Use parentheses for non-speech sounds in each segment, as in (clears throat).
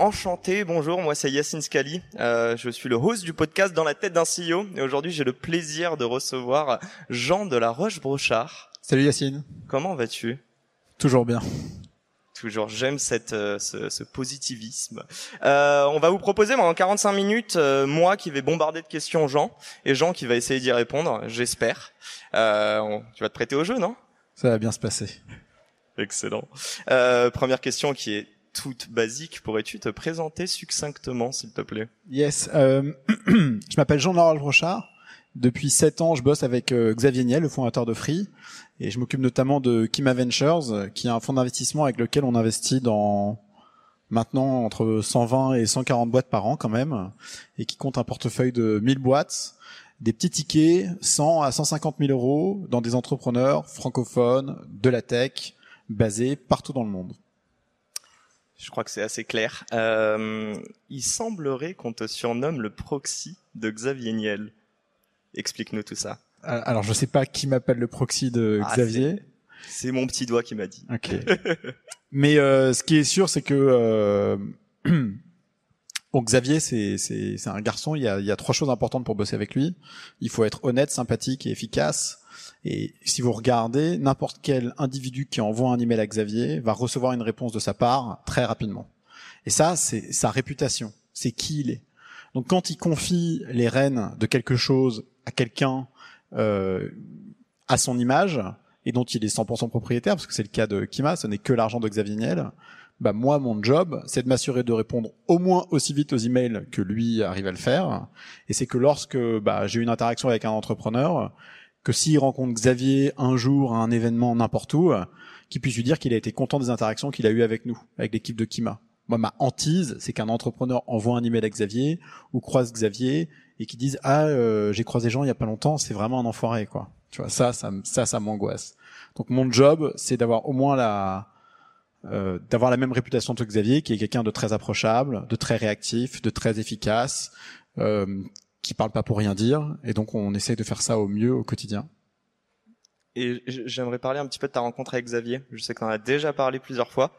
enchanté, bonjour, moi c'est Yacine Scali, euh, je suis le host du podcast Dans la tête d'un CEO et aujourd'hui j'ai le plaisir de recevoir Jean de la Roche-Brochard. Salut Yacine. Comment vas-tu? Toujours bien. Toujours, j'aime cette euh, ce, ce, positivisme. Euh, on va vous proposer pendant 45 minutes, euh, moi qui vais bombarder de questions Jean et Jean qui va essayer d'y répondre, j'espère. Euh, tu vas te prêter au jeu, non? Ça va bien se passer. Excellent. première question qui est toute basique, pourrais-tu te présenter succinctement, s'il te plaît? Yes. Euh, (clears throat) je m'appelle Jean-Laurent Brochard. Depuis sept ans, je bosse avec euh, Xavier Niel, le fondateur de Free, et je m'occupe notamment de Kima Ventures, qui est un fonds d'investissement avec lequel on investit dans maintenant entre 120 et 140 boîtes par an quand même, et qui compte un portefeuille de 1000 boîtes, des petits tickets, 100 à 150 000 euros, dans des entrepreneurs francophones, de la tech, basés partout dans le monde. Je crois que c'est assez clair. Euh, il semblerait qu'on te surnomme le proxy de Xavier Niel. Explique-nous tout ça. Euh, alors, je sais pas qui m'appelle le proxy de ah, Xavier. C'est mon petit doigt qui m'a dit. Ok. Mais euh, ce qui est sûr, c'est que euh, (clears throat) bon, Xavier, c'est un garçon. Il y a il y a trois choses importantes pour bosser avec lui. Il faut être honnête, sympathique et efficace. Et si vous regardez, n'importe quel individu qui envoie un email à Xavier va recevoir une réponse de sa part très rapidement. Et ça, c'est sa réputation, c'est qui il est. Donc quand il confie les rênes de quelque chose à quelqu'un euh, à son image et dont il est 100% propriétaire, parce que c'est le cas de Kima, ce n'est que l'argent de Xavier Niel, bah moi mon job c'est de m'assurer de répondre au moins aussi vite aux emails que lui arrive à le faire et c'est que lorsque bah, j'ai une interaction avec un entrepreneur que s'il rencontre Xavier un jour à un événement n'importe où, qu'il puisse lui dire qu'il a été content des interactions qu'il a eues avec nous, avec l'équipe de Kima. Moi, ma hantise, c'est qu'un entrepreneur envoie un email à Xavier ou croise Xavier et qu'il dise ah euh, j'ai croisé Jean il y a pas longtemps, c'est vraiment un enfoiré quoi. Tu vois ça, ça, ça, ça m'angoisse. Donc mon job, c'est d'avoir au moins la euh, d'avoir la même réputation que Xavier, qui est quelqu'un de très approchable, de très réactif, de très efficace, euh, qui parle pas pour rien dire, et donc on essaye de faire ça au mieux au quotidien. Et j'aimerais parler un petit peu de ta rencontre avec Xavier. Je sais qu'on en a déjà parlé plusieurs fois.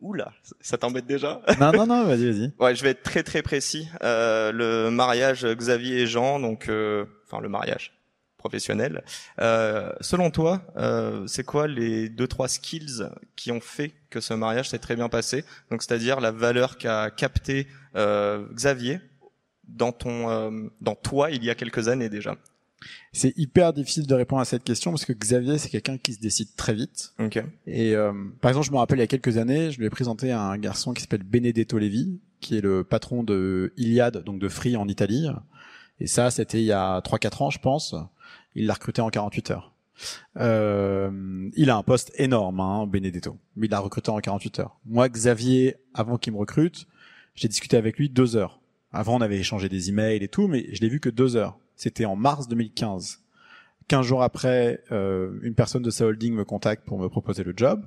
Oula, ça t'embête déjà? Non, non, non, vas-y, vas-y. Ouais, je vais être très très précis. Euh, le mariage Xavier et Jean, donc, euh, enfin le mariage professionnel. Euh, selon toi, euh, c'est quoi les deux trois skills qui ont fait que ce mariage s'est très bien passé? Donc, c'est-à-dire la valeur qu'a capté euh, Xavier dans ton, euh, dans toi il y a quelques années déjà c'est hyper difficile de répondre à cette question parce que Xavier, c'est quelqu'un qui se décide très vite. Okay. Et euh, par exemple, je me rappelle il y a quelques années, je lui ai présenté un garçon qui s'appelle Benedetto Levi, qui est le patron de Iliad, donc de Free en Italie. Et ça, c'était il y a 3-4 ans, je pense. Il l'a recruté en 48 heures. Euh, il a un poste énorme, hein, Benedetto, mais il l'a recruté en 48 heures. Moi, Xavier, avant qu'il me recrute, j'ai discuté avec lui deux heures. Avant, on avait échangé des emails et tout, mais je l'ai vu que deux heures. C'était en mars 2015. Quinze jours après, euh, une personne de sa holding me contacte pour me proposer le job.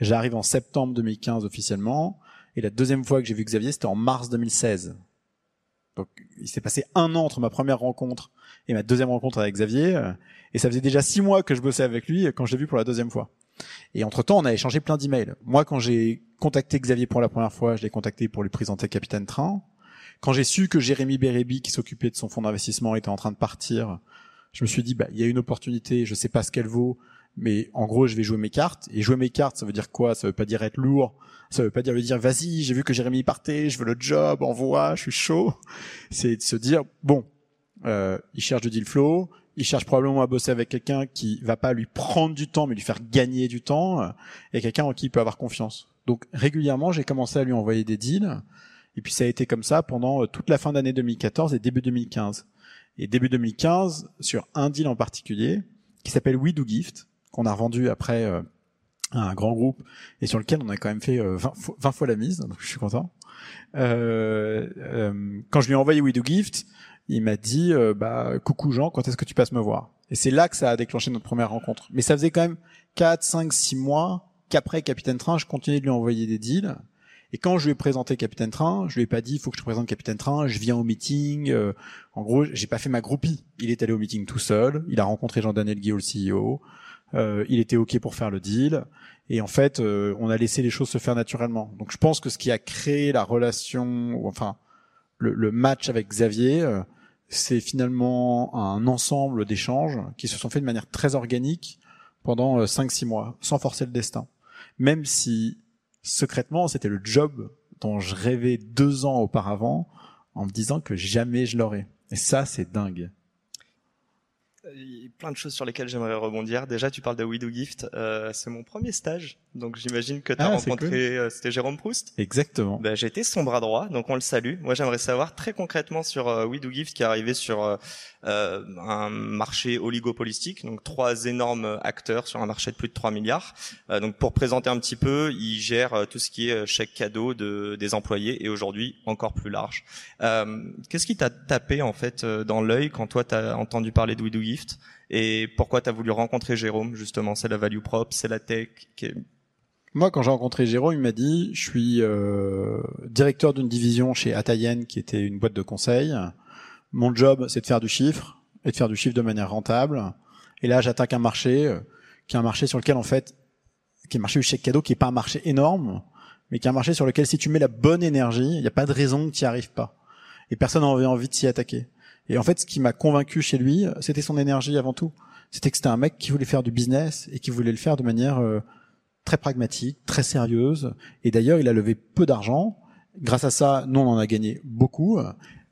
J'arrive en septembre 2015 officiellement, et la deuxième fois que j'ai vu Xavier, c'était en mars 2016. Donc, il s'est passé un an entre ma première rencontre et ma deuxième rencontre avec Xavier, et ça faisait déjà six mois que je bossais avec lui quand je l'ai vu pour la deuxième fois. Et entre temps, on a échangé plein d'emails. Moi, quand j'ai contacté Xavier pour la première fois, je l'ai contacté pour lui présenter Capitaine Train. Quand j'ai su que Jérémy Bérébi, qui s'occupait de son fonds d'investissement, était en train de partir, je me suis dit, bah, il y a une opportunité, je sais pas ce qu'elle vaut, mais en gros, je vais jouer mes cartes. Et jouer mes cartes, ça veut dire quoi? Ça veut pas dire être lourd. Ça veut pas dire lui dire, vas-y, j'ai vu que Jérémy partait, je veux le job, envoie, je suis chaud. C'est de se dire, bon, euh, il cherche du deal flow, il cherche probablement à bosser avec quelqu'un qui va pas lui prendre du temps, mais lui faire gagner du temps, et quelqu'un en qui il peut avoir confiance. Donc régulièrement, j'ai commencé à lui envoyer des deals. Et puis ça a été comme ça pendant euh, toute la fin d'année 2014 et début 2015. Et début 2015, sur un deal en particulier, qui s'appelle We Do Gift, qu'on a revendu après euh, un grand groupe et sur lequel on a quand même fait 20, 20 fois la mise, donc je suis content. Euh, euh, quand je lui ai envoyé We Do Gift, il m'a dit euh, bah coucou Jean, quand est-ce que tu passes me voir? Et c'est là que ça a déclenché notre première rencontre. Mais ça faisait quand même 4, 5, 6 mois qu'après Capitaine Train, je continuais de lui envoyer des deals. Et quand je lui ai présenté Capitaine Train, je lui ai pas dit il faut que je te présente Capitaine Train, je viens au meeting. en gros, j'ai pas fait ma groupie. Il est allé au meeting tout seul. Il a rencontré Jean-Daniel Guillaume, le CEO. Euh, il était ok pour faire le deal. Et en fait, euh, on a laissé les choses se faire naturellement. Donc je pense que ce qui a créé la relation, ou enfin le, match avec Xavier, euh, c'est finalement un ensemble d'échanges qui se sont faits de manière très organique pendant 5-6 mois, sans forcer le destin. Même si secrètement, c'était le job dont je rêvais deux ans auparavant, en me disant que jamais je l'aurais. Et ça, c'est dingue. Il y a plein de choses sur lesquelles j'aimerais rebondir. Déjà, tu parles de We Do Gift. Euh, c'est mon premier stage, donc j'imagine que tu as ah, rencontré, euh, c'était Jérôme Proust. Exactement. Ben, été son bras droit, donc on le salue. Moi, j'aimerais savoir très concrètement sur euh, We Do Gift qui est arrivé sur euh, euh, un marché oligopolistique, donc trois énormes acteurs sur un marché de plus de 3 milliards. donc pour présenter un petit peu, il gère tout ce qui est chèque cadeau de, des employés et aujourd'hui encore plus large. Qu'est-ce qui t'a tapé en fait dans l'œil quand toi tu as entendu parler de We Do Gift? Et pourquoi tu as voulu rencontrer Jérôme justement? C'est la value prop, c'est la tech Moi, quand j'ai rencontré Jérôme, il m'a dit, je suis euh, directeur d'une division chez Atayen, qui était une boîte de conseil. Mon job, c'est de faire du chiffre, et de faire du chiffre de manière rentable. Et là, j'attaque un marché, euh, qui est un marché sur lequel, en fait, qui est le marché du chèque cadeau, qui est pas un marché énorme, mais qui est un marché sur lequel, si tu mets la bonne énergie, il n'y a pas de raison que tu n'y arrives pas. Et personne n'a envie de s'y attaquer. Et en fait, ce qui m'a convaincu chez lui, c'était son énergie avant tout. C'était que c'était un mec qui voulait faire du business et qui voulait le faire de manière euh, très pragmatique, très sérieuse. Et d'ailleurs, il a levé peu d'argent. Grâce à ça, nous, on en a gagné beaucoup.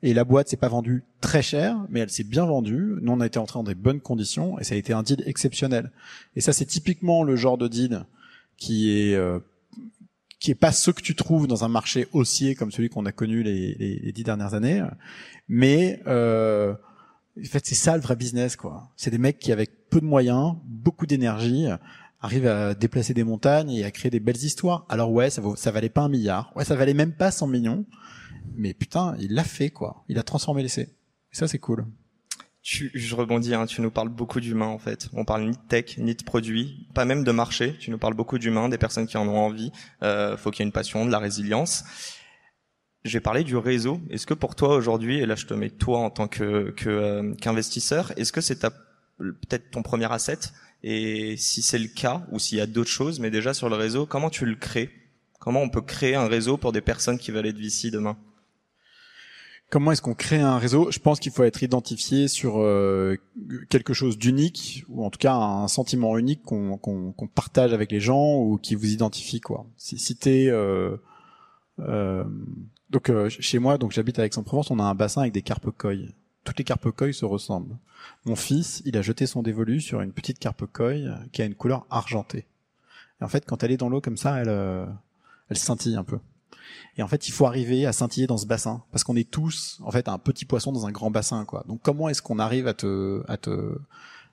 Et la boîte s'est pas vendue très cher, mais elle s'est bien vendue. Nous, on a été entrés dans des bonnes conditions et ça a été un deal exceptionnel. Et ça, c'est typiquement le genre de deal qui est euh, qui est pas ce que tu trouves dans un marché haussier comme celui qu'on a connu les, dix dernières années, mais euh, en fait c'est ça le vrai business quoi. C'est des mecs qui avec peu de moyens, beaucoup d'énergie, arrivent à déplacer des montagnes et à créer des belles histoires. Alors ouais, ça valait pas un milliard, ouais ça valait même pas 100 millions, mais putain il l'a fait quoi. Il a transformé l'essai. Et ça c'est cool. Tu, je rebondis, hein, tu nous parles beaucoup d'humains en fait. On parle ni de tech, ni de produits, pas même de marché. Tu nous parles beaucoup d'humains, des personnes qui en ont envie. Euh, faut qu'il y ait une passion, de la résilience. Je vais parler du réseau. Est-ce que pour toi aujourd'hui, et là je te mets toi en tant que euh, qu'investisseur, est-ce que c'est peut-être ton premier asset? Et si c'est le cas, ou s'il y a d'autres choses, mais déjà sur le réseau, comment tu le crées? Comment on peut créer un réseau pour des personnes qui veulent être VC demain? Comment est-ce qu'on crée un réseau? Je pense qu'il faut être identifié sur euh, quelque chose d'unique, ou en tout cas un sentiment unique qu'on partage avec les gens ou qui vous identifie quoi. Si, si euh, euh, donc chez moi, donc j'habite à Aix-en-Provence, on a un bassin avec des carpe Toutes les carpe se ressemblent. Mon fils, il a jeté son dévolu sur une petite carpe qui a une couleur argentée. Et en fait, quand elle est dans l'eau comme ça, elle, elle scintille un peu. Et en fait, il faut arriver à scintiller dans ce bassin parce qu'on est tous en fait un petit poisson dans un grand bassin quoi. Donc comment est-ce qu'on arrive à te à te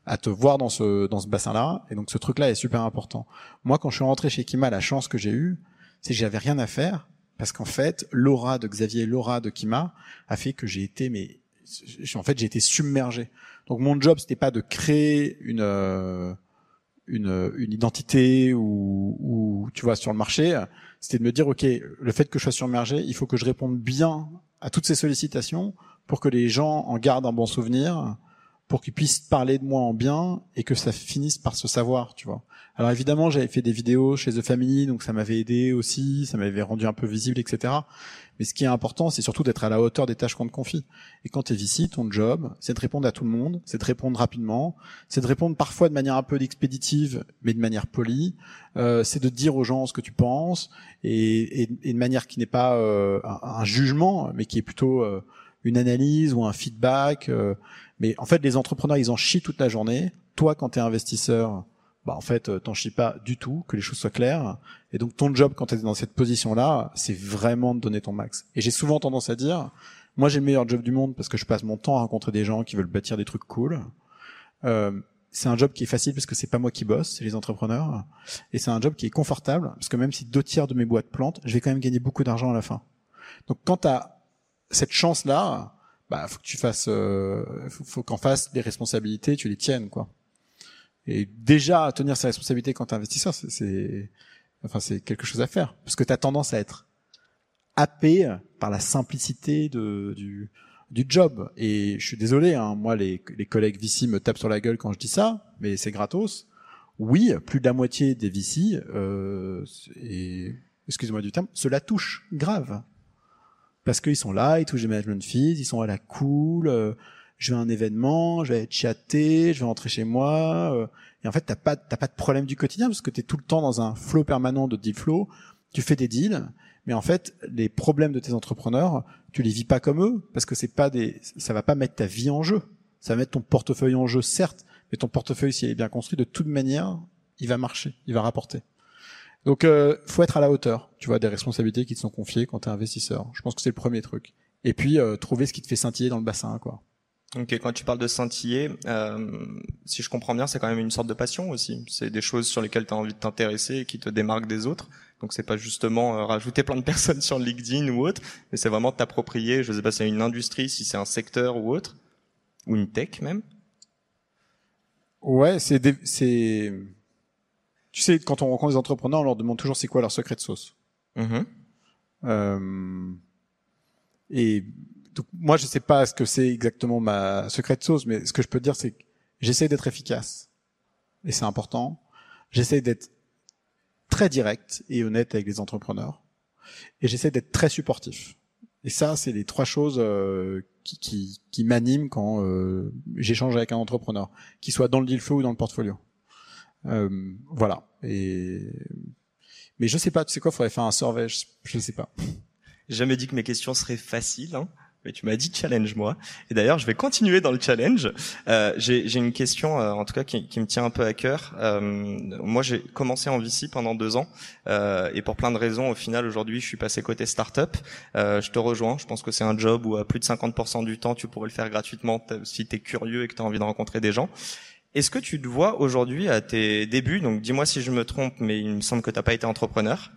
à te voir dans ce dans ce bassin-là? Et donc ce truc-là est super important. Moi quand je suis rentré chez Kima, la chance que j'ai eue, c'est que j'avais rien à faire parce qu'en fait, l'aura de Xavier, l'aura de Kima a fait que j'ai été mais en fait, j'ai été submergé. Donc mon job c'était pas de créer une euh, une, une identité ou, ou tu vois sur le marché, c'était de me dire, OK, le fait que je sois submergé, il faut que je réponde bien à toutes ces sollicitations pour que les gens en gardent un bon souvenir, pour qu'ils puissent parler de moi en bien et que ça finisse par se savoir, tu vois. Alors évidemment, j'avais fait des vidéos chez The Family, donc ça m'avait aidé aussi, ça m'avait rendu un peu visible, etc. Mais ce qui est important, c'est surtout d'être à la hauteur des tâches qu'on te confie. Et quand tu es ici, ton job, c'est de répondre à tout le monde, c'est de répondre rapidement, c'est de répondre parfois de manière un peu expéditive, mais de manière polie. Euh, c'est de dire aux gens ce que tu penses et, et, et de manière qui n'est pas euh, un, jugement, mais qui est plutôt euh, une analyse ou un feedback. Euh. Mais en fait, les entrepreneurs, ils en chient toute la journée. Toi, quand tu es investisseur, bah en fait, euh, t'en chies pas du tout, que les choses soient claires. Et donc ton job quand tu es dans cette position-là, c'est vraiment de donner ton max. Et j'ai souvent tendance à dire, moi j'ai le meilleur job du monde parce que je passe mon temps à rencontrer des gens qui veulent bâtir des trucs cool. Euh, c'est un job qui est facile parce que c'est pas moi qui bosse, c'est les entrepreneurs. Et c'est un job qui est confortable parce que même si deux tiers de mes boîtes plantent, je vais quand même gagner beaucoup d'argent à la fin. Donc quand tu as cette chance-là, bah faut que tu fasses, euh, faut, qu'en face les responsabilités, tu les tiennes quoi. Et déjà tenir ses responsabilités quand tu es investisseur, c'est, enfin c'est quelque chose à faire parce que tu as tendance à être happé par la simplicité de, du, du job. Et je suis désolé, hein, moi les, les collègues VC me tapent sur la gueule quand je dis ça, mais c'est gratos. Oui, plus de la moitié des VC, euh, et excusez-moi du terme, cela touche grave. Parce qu'ils sont là, ils touchent des management fees, ils sont à la cool, euh, je vais à un événement, je vais être chatter, je vais rentrer chez moi. Euh, et en fait, t'as pas, pas de problème du quotidien parce que tu es tout le temps dans un flow permanent de deal flow. Tu fais des deals, mais en fait, les problèmes de tes entrepreneurs, tu les vis pas comme eux parce que c'est pas des, ça va pas mettre ta vie en jeu. Ça va mettre ton portefeuille en jeu, certes, mais ton portefeuille, s'il est bien construit, de toute manière, il va marcher, il va rapporter. Donc, euh, faut être à la hauteur, tu vois, des responsabilités qui te sont confiées quand tu es investisseur. Je pense que c'est le premier truc. Et puis, euh, trouver ce qui te fait scintiller dans le bassin, quoi. Ok, quand tu parles de scintiller, euh, si je comprends bien, c'est quand même une sorte de passion aussi. C'est des choses sur lesquelles tu as envie de t'intéresser et qui te démarquent des autres. Donc c'est pas justement euh, rajouter plein de (laughs) personnes sur LinkedIn ou autre, mais c'est vraiment t'approprier, je sais pas si c'est une industrie, si c'est un secteur ou autre, ou une tech même. Ouais, c'est c'est tu sais quand on rencontre des entrepreneurs, on leur demande toujours c'est quoi leur secret de sauce. Mm-hmm. Euh... Et donc moi je sais pas ce que c'est exactement ma secret de sauce, mais ce que je peux dire c'est que j'essaie d'être efficace et c'est important. J'essaie d'être très direct et honnête avec les entrepreneurs. Et j'essaie d'être très supportif. Et ça, c'est les trois choses euh, qui, qui, qui m'animent quand euh, j'échange avec un entrepreneur, qu'il soit dans le deal flow ou dans le portfolio. Euh, voilà. Et mais je sais pas, tu sais quoi, faudrait faire un survey, je, je sais pas. J'ai jamais dit que mes questions seraient faciles. Hein mais tu m'as dit challenge moi. Et d'ailleurs, je vais continuer dans le challenge. Euh, j'ai une question, euh, en tout cas, qui, qui, me tient un peu à cœur. Euh, moi, j'ai commencé en VC pendant deux ans, euh, et pour plein de raisons, au final, aujourd'hui, je suis passé côté startup. Euh, je te rejoins. Je pense que c'est un job où à plus de 50% du temps, tu pourrais le faire gratuitement si tu es curieux et que tu as envie de rencontrer des gens. Est-ce que tu te vois aujourd'hui à tes débuts, donc dis-moi si je me trompe, mais il me semble que tu n'as pas été entrepreneur,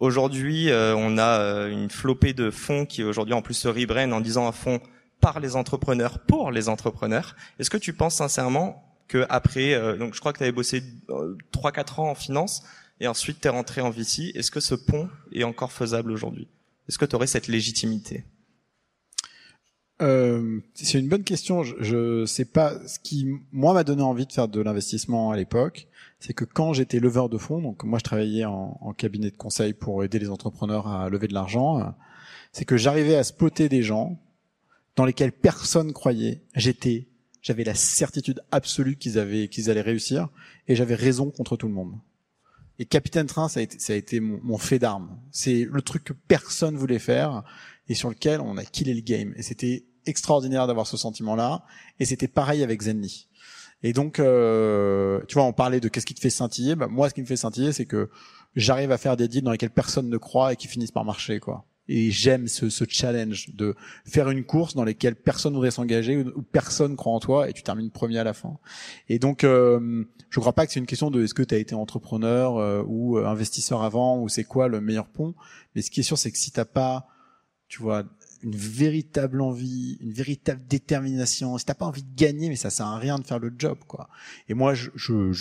Aujourd'hui, euh, on a euh, une flopée de fonds qui aujourd'hui en plus se rebrand en disant un fonds par les entrepreneurs pour les entrepreneurs. Est-ce que tu penses sincèrement que après, euh, donc je crois que tu avais bossé trois quatre ans en finance et ensuite tu es rentré en VC. Est-ce que ce pont est encore faisable aujourd'hui? Est-ce que tu aurais cette légitimité? Euh, c'est une bonne question. Je, je sais pas ce qui moi m'a donné envie de faire de l'investissement à l'époque, c'est que quand j'étais leveur de fonds, donc moi je travaillais en, en, cabinet de conseil pour aider les entrepreneurs à lever de l'argent, c'est que j'arrivais à spotter des gens dans lesquels personne croyait. J'étais, j'avais la certitude absolue qu'ils avaient, qu'ils allaient réussir, et j'avais raison contre tout le monde. Et Capitaine Train, ça a été, ça a été mon, mon fait d'arme. C'est le truc que personne voulait faire et sur lequel on a killé le game. Et c'était extraordinaire d'avoir ce sentiment-là. Et c'était pareil avec Zenly. Et donc, euh, tu vois, on parlait de qu'est-ce qui te fait scintiller. Bah, moi, ce qui me fait scintiller, c'est que j'arrive à faire des deals dans lesquels personne ne croit et qui finissent par marcher, quoi. Et j'aime ce, ce, challenge de faire une course dans laquelle personne voudrait s'engager ou, personne croit en toi et tu termines premier à la fin. Et donc, euh, je crois pas que c'est une question de est-ce que tu as été entrepreneur euh, ou euh, investisseur avant ou c'est quoi le meilleur pont. Mais ce qui est sûr, c'est que si t'as pas, tu vois, une véritable envie, une véritable détermination. Si t'as pas envie de gagner, mais ça sert à rien de faire le job, quoi. Et moi, je, je,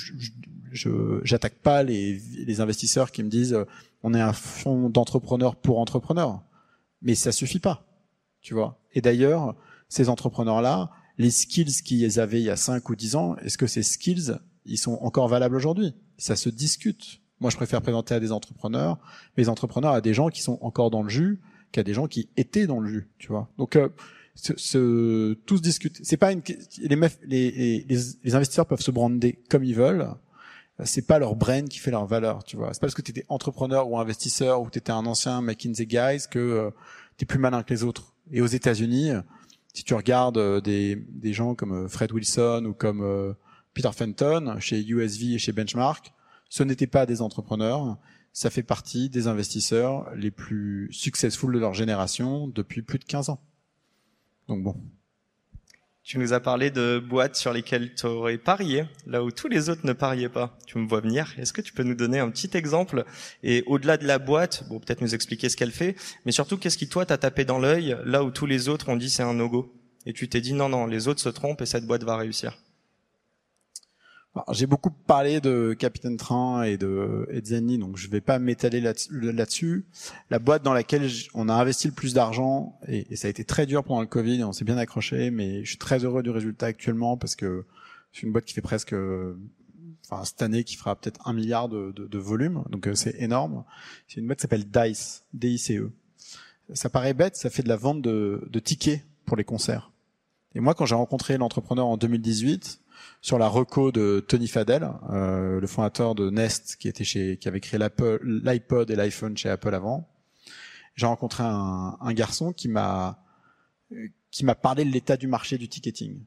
je, j'attaque pas les, les investisseurs qui me disent, euh, on est un fonds d'entrepreneurs pour entrepreneurs. Mais ça suffit pas, tu vois. Et d'ailleurs, ces entrepreneurs-là, les skills qu'ils avaient il y a 5 ou 10 ans, est-ce que ces skills, ils sont encore valables aujourd'hui? Ça se discute. Moi, je préfère présenter à des entrepreneurs, mais les entrepreneurs à des gens qui sont encore dans le jus, qu'il y a des gens qui étaient dans le jus, tu vois. Donc euh, tout se discute. C'est pas une les, les, les, les, investisseurs peuvent se brander comme ils veulent. C'est pas leur brain qui fait leur valeur, tu vois. C'est pas parce que tu étais entrepreneur ou investisseur ou tu étais un ancien McKinsey guys que euh, tu es plus malin que les autres. Et aux États-Unis, si tu regardes euh, des, des gens comme euh, Fred Wilson ou comme Peter Fenton chez USV et chez Benchmark, ce n'étaient pas des entrepreneurs, ça fait partie des investisseurs les plus successful de leur génération depuis plus de 15 ans. Donc bon. Tu nous as parlé de boîtes sur lesquelles tu aurais parié, là où tous les autres ne pariaient pas. Tu me vois venir. Est-ce que tu peux nous donner un petit exemple? Et au-delà de la boîte, bon, peut-être nous expliquer ce qu'elle fait, mais surtout, qu'est-ce qui, toi, t'a tapé dans l'œil, là où tous les autres ont dit c'est un no-go? Et tu t'es dit non, non, les autres se trompent et cette boîte va réussir. J'ai beaucoup parlé de Capitaine Train et de, Zenny, donc je vais pas m'étaler là-dessus. la boîte dans laquelle on a investi le plus d'argent, et, ça a été très dur pendant le Covid, on s'est bien accroché, mais je suis très heureux du résultat actuellement parce que c'est une boîte qui fait presque, enfin cette année qui fera peut-être un milliard de, volume, donc euh, c'est énorme. C'est une boîte qui s'appelle Dice, D-I-C-E. Ça paraît bête, ça fait de la vente de tickets pour les concerts. Et moi, quand j'ai rencontré l'entrepreneur en 2018, sur la reco de Tony Fadell, euh, le fondateur de Nest, qui était chez, qui avait créé l'iPod et l'iPhone chez Apple avant. J'ai rencontré un, un, garçon qui m'a qui m'a parlé de l'état du marché du ticketing,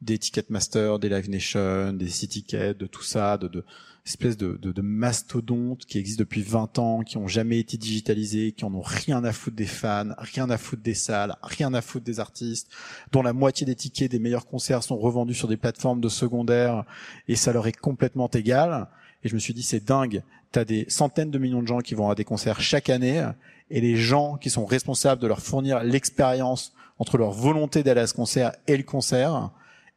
des Ticketmaster, des Live Nation, des C-Tickets, de tout ça, de, de espèce de, de, de, mastodontes qui existent depuis 20 ans, qui ont jamais été digitalisés, qui en ont rien à foutre des fans, rien à foutre des salles, rien à foutre des artistes, dont la moitié des tickets des meilleurs concerts sont revendus sur des plateformes de secondaire et ça leur est complètement égal. Et je me suis dit, c'est dingue. T'as des centaines de millions de gens qui vont à des concerts chaque année et les gens qui sont responsables de leur fournir l'expérience entre leur volonté d'aller à ce concert et le concert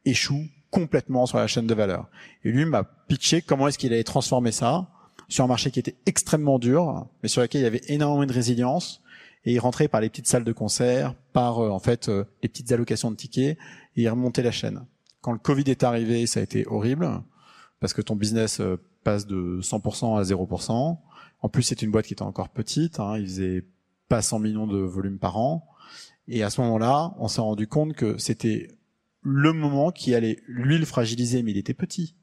échouent complètement sur la chaîne de valeur. Et lui m'a pitché comment est-ce qu'il allait transformer ça sur un marché qui était extrêmement dur, mais sur lequel il y avait énormément de résilience. Et il rentrait par les petites salles de concert, par euh, en fait euh, les petites allocations de tickets, et il remontait la chaîne. Quand le Covid est arrivé, ça a été horrible parce que ton business euh, passe de 100% à 0%. En plus, c'est une boîte qui était encore petite. Hein, il faisait pas 100 millions de volume par an. Et à ce moment-là, on s'est rendu compte que c'était le moment qui allait lui le fragiliser, mais il était petit,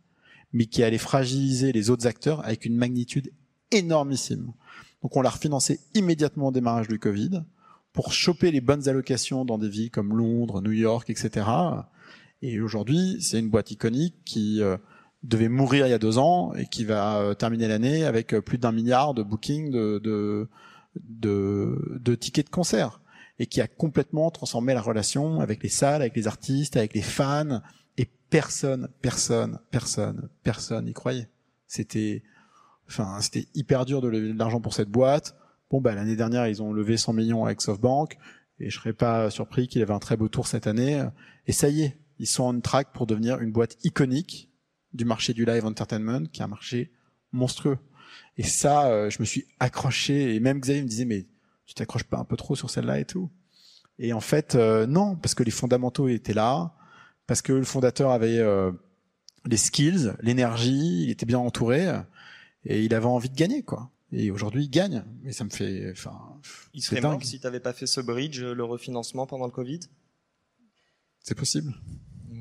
mais qui allait fragiliser les autres acteurs avec une magnitude énormissime. Donc on l'a refinancé immédiatement au démarrage du Covid pour choper les bonnes allocations dans des villes comme Londres, New York, etc. Et aujourd'hui, c'est une boîte iconique qui euh, devait mourir il y a deux ans et qui va euh, terminer l'année avec euh, plus d'un milliard de bookings de, de, de, de tickets de concert et qui a complètement transformé la relation avec les salles, avec les artistes, avec les fans. Et personne, personne, personne, personne n'y croyait. C'était, enfin, c'était hyper dur de lever de l'argent pour cette boîte. Bon, bah, l'année dernière, ils ont levé 100 millions avec SoftBank. Et je serais pas surpris qu'il avait un très beau tour cette année. Et ça y est, ils sont en track pour devenir une boîte iconique du marché du live entertainment, qui est un marché monstrueux. Et ça, euh, je me suis accroché. Et même Xavier me disait, mais tu t'accroches pas un peu trop sur celle-là et tout. Et en fait, euh, non, parce que les fondamentaux étaient là, parce que le fondateur avait euh, les skills, l'énergie, il était bien entouré, et il avait envie de gagner, quoi. Et aujourd'hui, il gagne. Et ça me fait, enfin, il serait dingue. mort si t'avais pas fait ce bridge, le refinancement pendant le Covid? C'est possible.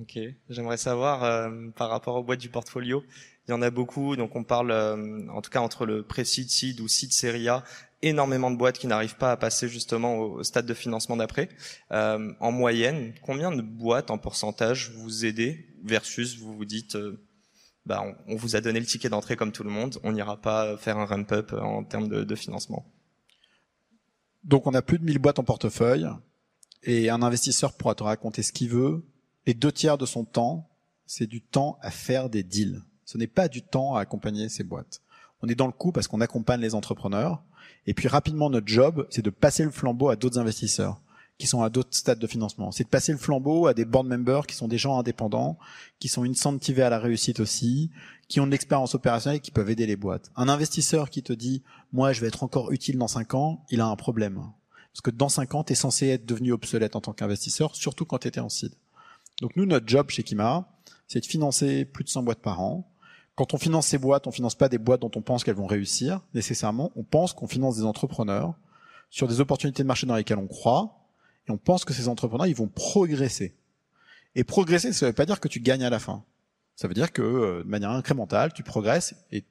Ok. J'aimerais savoir euh, par rapport aux boîtes du portfolio. Il y en a beaucoup, donc on parle, en tout cas entre le pré-seed, seed ou seed série A, énormément de boîtes qui n'arrivent pas à passer justement au stade de financement d'après. Euh, en moyenne, combien de boîtes en pourcentage vous aidez versus vous vous dites, euh, bah, on, vous a donné le ticket d'entrée comme tout le monde, on n'ira pas faire un ramp-up en termes de, de, financement? Donc on a plus de 1000 boîtes en portefeuille et un investisseur pourra te raconter ce qu'il veut et deux tiers de son temps, c'est du temps à faire des deals. Ce n'est pas du temps à accompagner ces boîtes. On est dans le coup parce qu'on accompagne les entrepreneurs et puis rapidement, notre job, c'est de passer le flambeau à d'autres investisseurs qui sont à d'autres stades de financement. C'est de passer le flambeau à des board members qui sont des gens indépendants, qui sont incentivés à la réussite aussi, qui ont de l'expérience opérationnelle et qui peuvent aider les boîtes. Un investisseur qui te dit, moi, je vais être encore utile dans cinq ans, il a un problème. Parce que dans cinq ans, tu es censé être devenu obsolète en tant qu'investisseur, surtout quand tu étais en seed. Donc nous, notre job chez Kima, c'est de financer plus de 100 boîtes par an, quand on finance ces boîtes, on finance pas des boîtes dont on pense qu'elles vont réussir nécessairement. On pense qu'on finance des entrepreneurs sur des opportunités de marché dans lesquelles on croit, et on pense que ces entrepreneurs ils vont progresser. Et progresser, ça veut pas dire que tu gagnes à la fin. Ça veut dire que euh, de manière incrémentale, tu progresses et,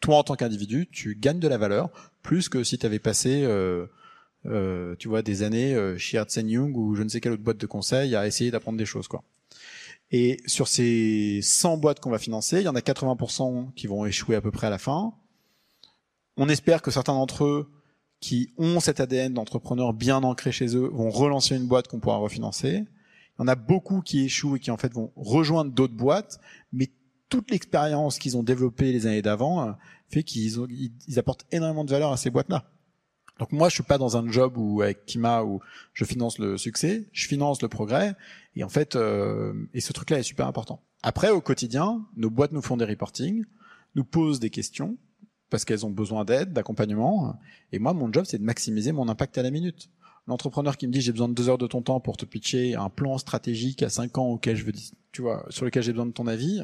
toi en tant qu'individu, tu gagnes de la valeur plus que si tu avais passé euh, euh, tu vois des années chez Ernst Young ou je ne sais quelle autre boîte de conseil à essayer d'apprendre des choses quoi. Et sur ces 100 boîtes qu'on va financer, il y en a 80% qui vont échouer à peu près à la fin. On espère que certains d'entre eux qui ont cet ADN d'entrepreneur bien ancré chez eux vont relancer une boîte qu'on pourra refinancer. Il y en a beaucoup qui échouent et qui en fait vont rejoindre d'autres boîtes, mais toute l'expérience qu'ils ont développée les années d'avant euh, fait qu'ils ils apportent énormément de valeur à ces boîtes-là. Donc moi, je suis pas dans un job où avec Kima où je finance le succès, je finance le progrès, et en fait, euh, et ce truc-là est super important. Après, au quotidien, nos boîtes nous font des reporting, nous posent des questions parce qu'elles ont besoin d'aide, d'accompagnement, et moi, mon job, c'est de maximiser mon impact à la minute. L'entrepreneur qui me dit j'ai besoin de deux heures de ton temps pour te pitcher un plan stratégique à cinq ans auquel je veux, tu vois, sur lequel j'ai besoin de ton avis,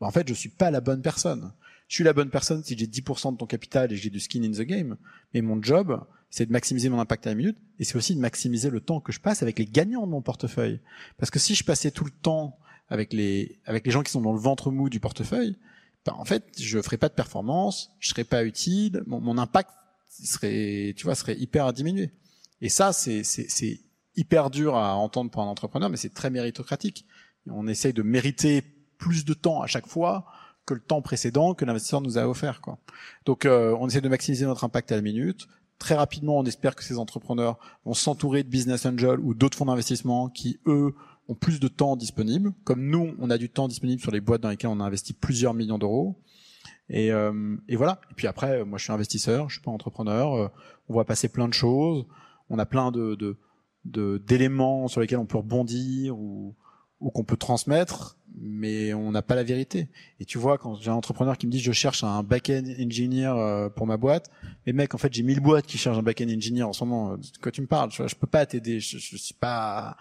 bah, en fait, je suis pas la bonne personne. Je suis la bonne personne si j'ai 10% de ton capital et j'ai du skin in the game. Mais mon job, c'est de maximiser mon impact à la minute et c'est aussi de maximiser le temps que je passe avec les gagnants de mon portefeuille. Parce que si je passais tout le temps avec les, avec les gens qui sont dans le ventre mou du portefeuille, bah, en fait, je ferais pas de performance, je serais pas utile, mon, mon impact serait, tu vois, serait hyper diminué. Et ça, c'est, c'est hyper dur à entendre pour un entrepreneur, mais c'est très méritocratique. On essaye de mériter plus de temps à chaque fois que le temps précédent que l'investisseur nous a offert. Quoi. Donc euh, on essaie de maximiser notre impact à la minute. Très rapidement, on espère que ces entrepreneurs vont s'entourer de business angels ou d'autres fonds d'investissement qui, eux, ont plus de temps disponible. Comme nous, on a du temps disponible sur les boîtes dans lesquelles on a investi plusieurs millions d'euros. Et, euh, et, voilà. Et puis après, moi, je suis investisseur, je suis pas entrepreneur. Euh, on voit passer plein de choses. On a plein de d'éléments de, sur lesquels on peut rebondir ou, ou qu'on peut transmettre mais on n'a pas la vérité. Et tu vois, quand j'ai un entrepreneur qui me dit je cherche un back-end engineer euh, pour ma boîte, mais mec, en fait, j'ai mille boîtes qui cherchent un back-end engineer en ce moment. De quoi tu me parles je, peux pas t'aider. Je, je, suis pas,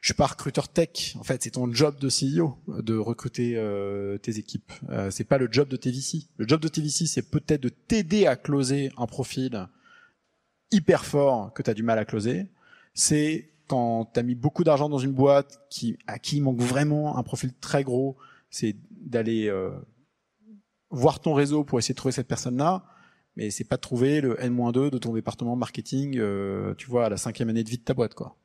je suis pas recruteur tech. En fait, c'est ton job de CEO de recruter euh, tes équipes. Euh, c'est pas le job de TVC. Le job de TVC, c'est peut-être de t'aider à closer un profil hyper fort que tu as du mal à closer. C'est quand tu mis beaucoup d'argent dans une boîte qui, à qui il manque vraiment un profil très gros, c'est d'aller euh, voir ton réseau pour essayer de trouver cette personne-là, mais c'est pas de trouver le N-2 de ton département marketing, euh, tu vois, à la cinquième année de vie de ta boîte, quoi.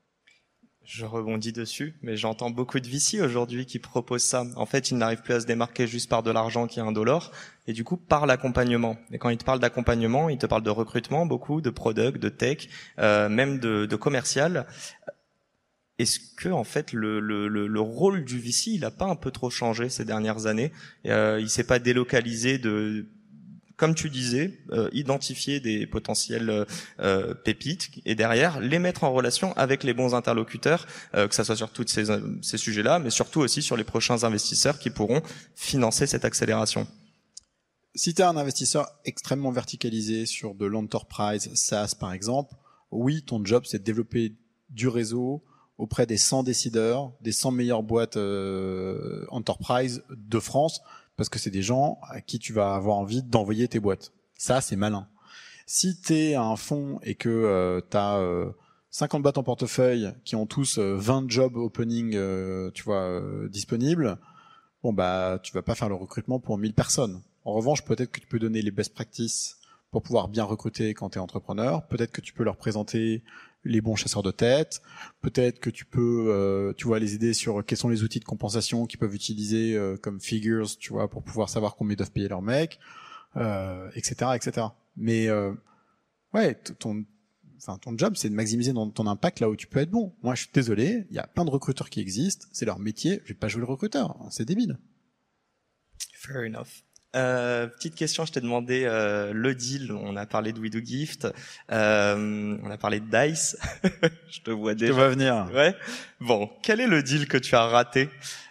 Je rebondis dessus, mais j'entends beaucoup de VC aujourd'hui qui proposent ça. En fait, ils n'arrivent plus à se démarquer juste par de l'argent qui est un dollar, et du coup par l'accompagnement. Et quand ils te parlent d'accompagnement, ils te parlent de recrutement beaucoup, de product, de tech, euh, même de, commercial. Est-ce que en fait le, le, le, rôle du VC il a pas un peu trop changé ces dernières années? Euh, Il s'est pas délocalisé de comme tu disais, euh, identifier des potentiels euh, pépites et derrière les mettre en relation avec les bons interlocuteurs, euh, que ça soit sur tous ces, ces sujets-là, mais surtout aussi sur les prochains investisseurs qui pourront financer cette accélération. Si tu es un investisseur extrêmement verticalisé sur de l'enterprise SaaS par exemple, oui, ton job c'est de développer du réseau auprès des 100 décideurs, des 100 meilleures boîtes enterprise de France parce que c'est des gens à qui tu vas avoir envie d'envoyer tes boîtes. Ça, c'est malin. Si tu es un fonds et que tu as 50 boîtes en portefeuille qui ont tous 20 euh, jobs opening euh, tu vois euh, disponibles, bon bah tu vas pas faire le recrutement pour 1000 personnes. En revanche, peut-être que tu peux donner les best practices pour pouvoir bien recruter quand tu es entrepreneur, peut-être que tu peux leur présenter les bons chasseurs de tête. Peut-être que tu peux, euh, tu vois, les aider sur quels sont les outils de compensation qu'ils peuvent utiliser euh, comme figures, tu vois, pour pouvoir savoir combien ils doivent payer leurs mecs, euh, etc., etc. Mais euh, ouais, ton, enfin ton job, c'est de maximiser ton impact là où tu peux être bon. Moi, je suis désolé, il y a plein de recruteurs qui existent, c'est leur métier. Je vais pas jouer le recruteur, c'est débile. Fair enough. Euh, petite question, je t'ai demandé euh, le deal. On a parlé de We Do Gift, euh, on a parlé de Dice. (laughs) je te vois déjà. Tu vas venir. Ouais. Bon, quel est le deal que tu as raté?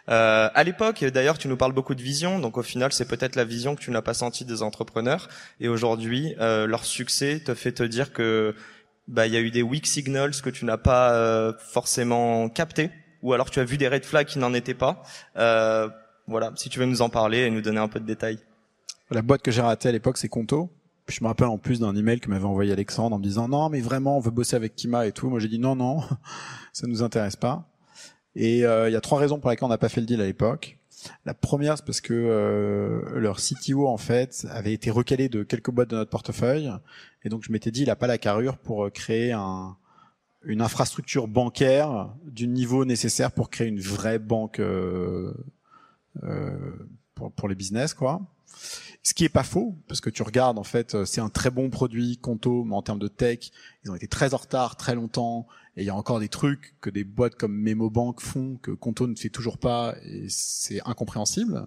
Euh, À l'époque, d'ailleurs, tu nous parles beaucoup de vision. Donc au final, c'est peut-être la vision que tu n'as pas sentie des entrepreneurs. Et aujourd'hui, euh, leur succès te fait te dire que bah il y a eu des weak signals que tu n'as pas euh, forcément capté, ou alors tu as vu des red flags qui n'en étaient pas. voilà, si tu veux nous en parler et nous donner un peu de détails. La boîte que j'ai ratée à l'époque, c'est Conto. Je me rappelle en plus d'un email que m'avait envoyé Alexandre en me disant non mais vraiment on veut bosser avec Kima et tout. Moi j'ai dit non non (laughs) ça nous intéresse pas. Et euh, il y a trois raisons pour lesquelles on n'a pas fait le deal à l'époque. La première c'est parce que euh, leur CTO en fait avait été recalé de quelques boîtes de notre portefeuille et donc je m'étais dit il a pas la carrure pour euh, créer un, une infrastructure bancaire du niveau nécessaire pour créer une vraie banque euh, pour, pour les business quoi. Ce qui est pas faux, parce que tu regardes, en fait, euh, c'est un très bon produit, Conto, mais en termes de tech, ils ont été très en retard, très longtemps, et il y a encore des trucs que des boîtes comme MemoBank font, que Conto ne fait toujours pas, et c'est incompréhensible.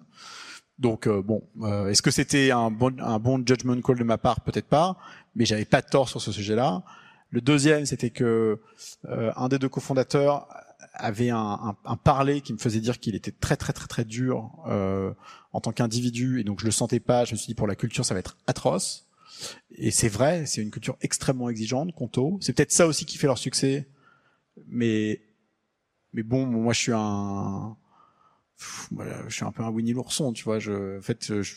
Donc euh, bon, euh, est-ce que c'était un bon, un bon judgment call de ma part? Peut-être pas, mais j'avais pas tort sur ce sujet-là. Le deuxième, c'était que un des deux cofondateurs avait un, un, un, parler qui me faisait dire qu'il était très très très très dur euh, en tant qu'individu et donc je le sentais pas. Je me suis dit pour la culture ça va être atroce. Et c'est vrai, c'est une culture extrêmement exigeante, Conto. C'est peut-être ça aussi qui fait leur succès. Mais mais bon, moi je suis un je suis un peu un Winnie l'ourson, tu vois. Je, en fait, je,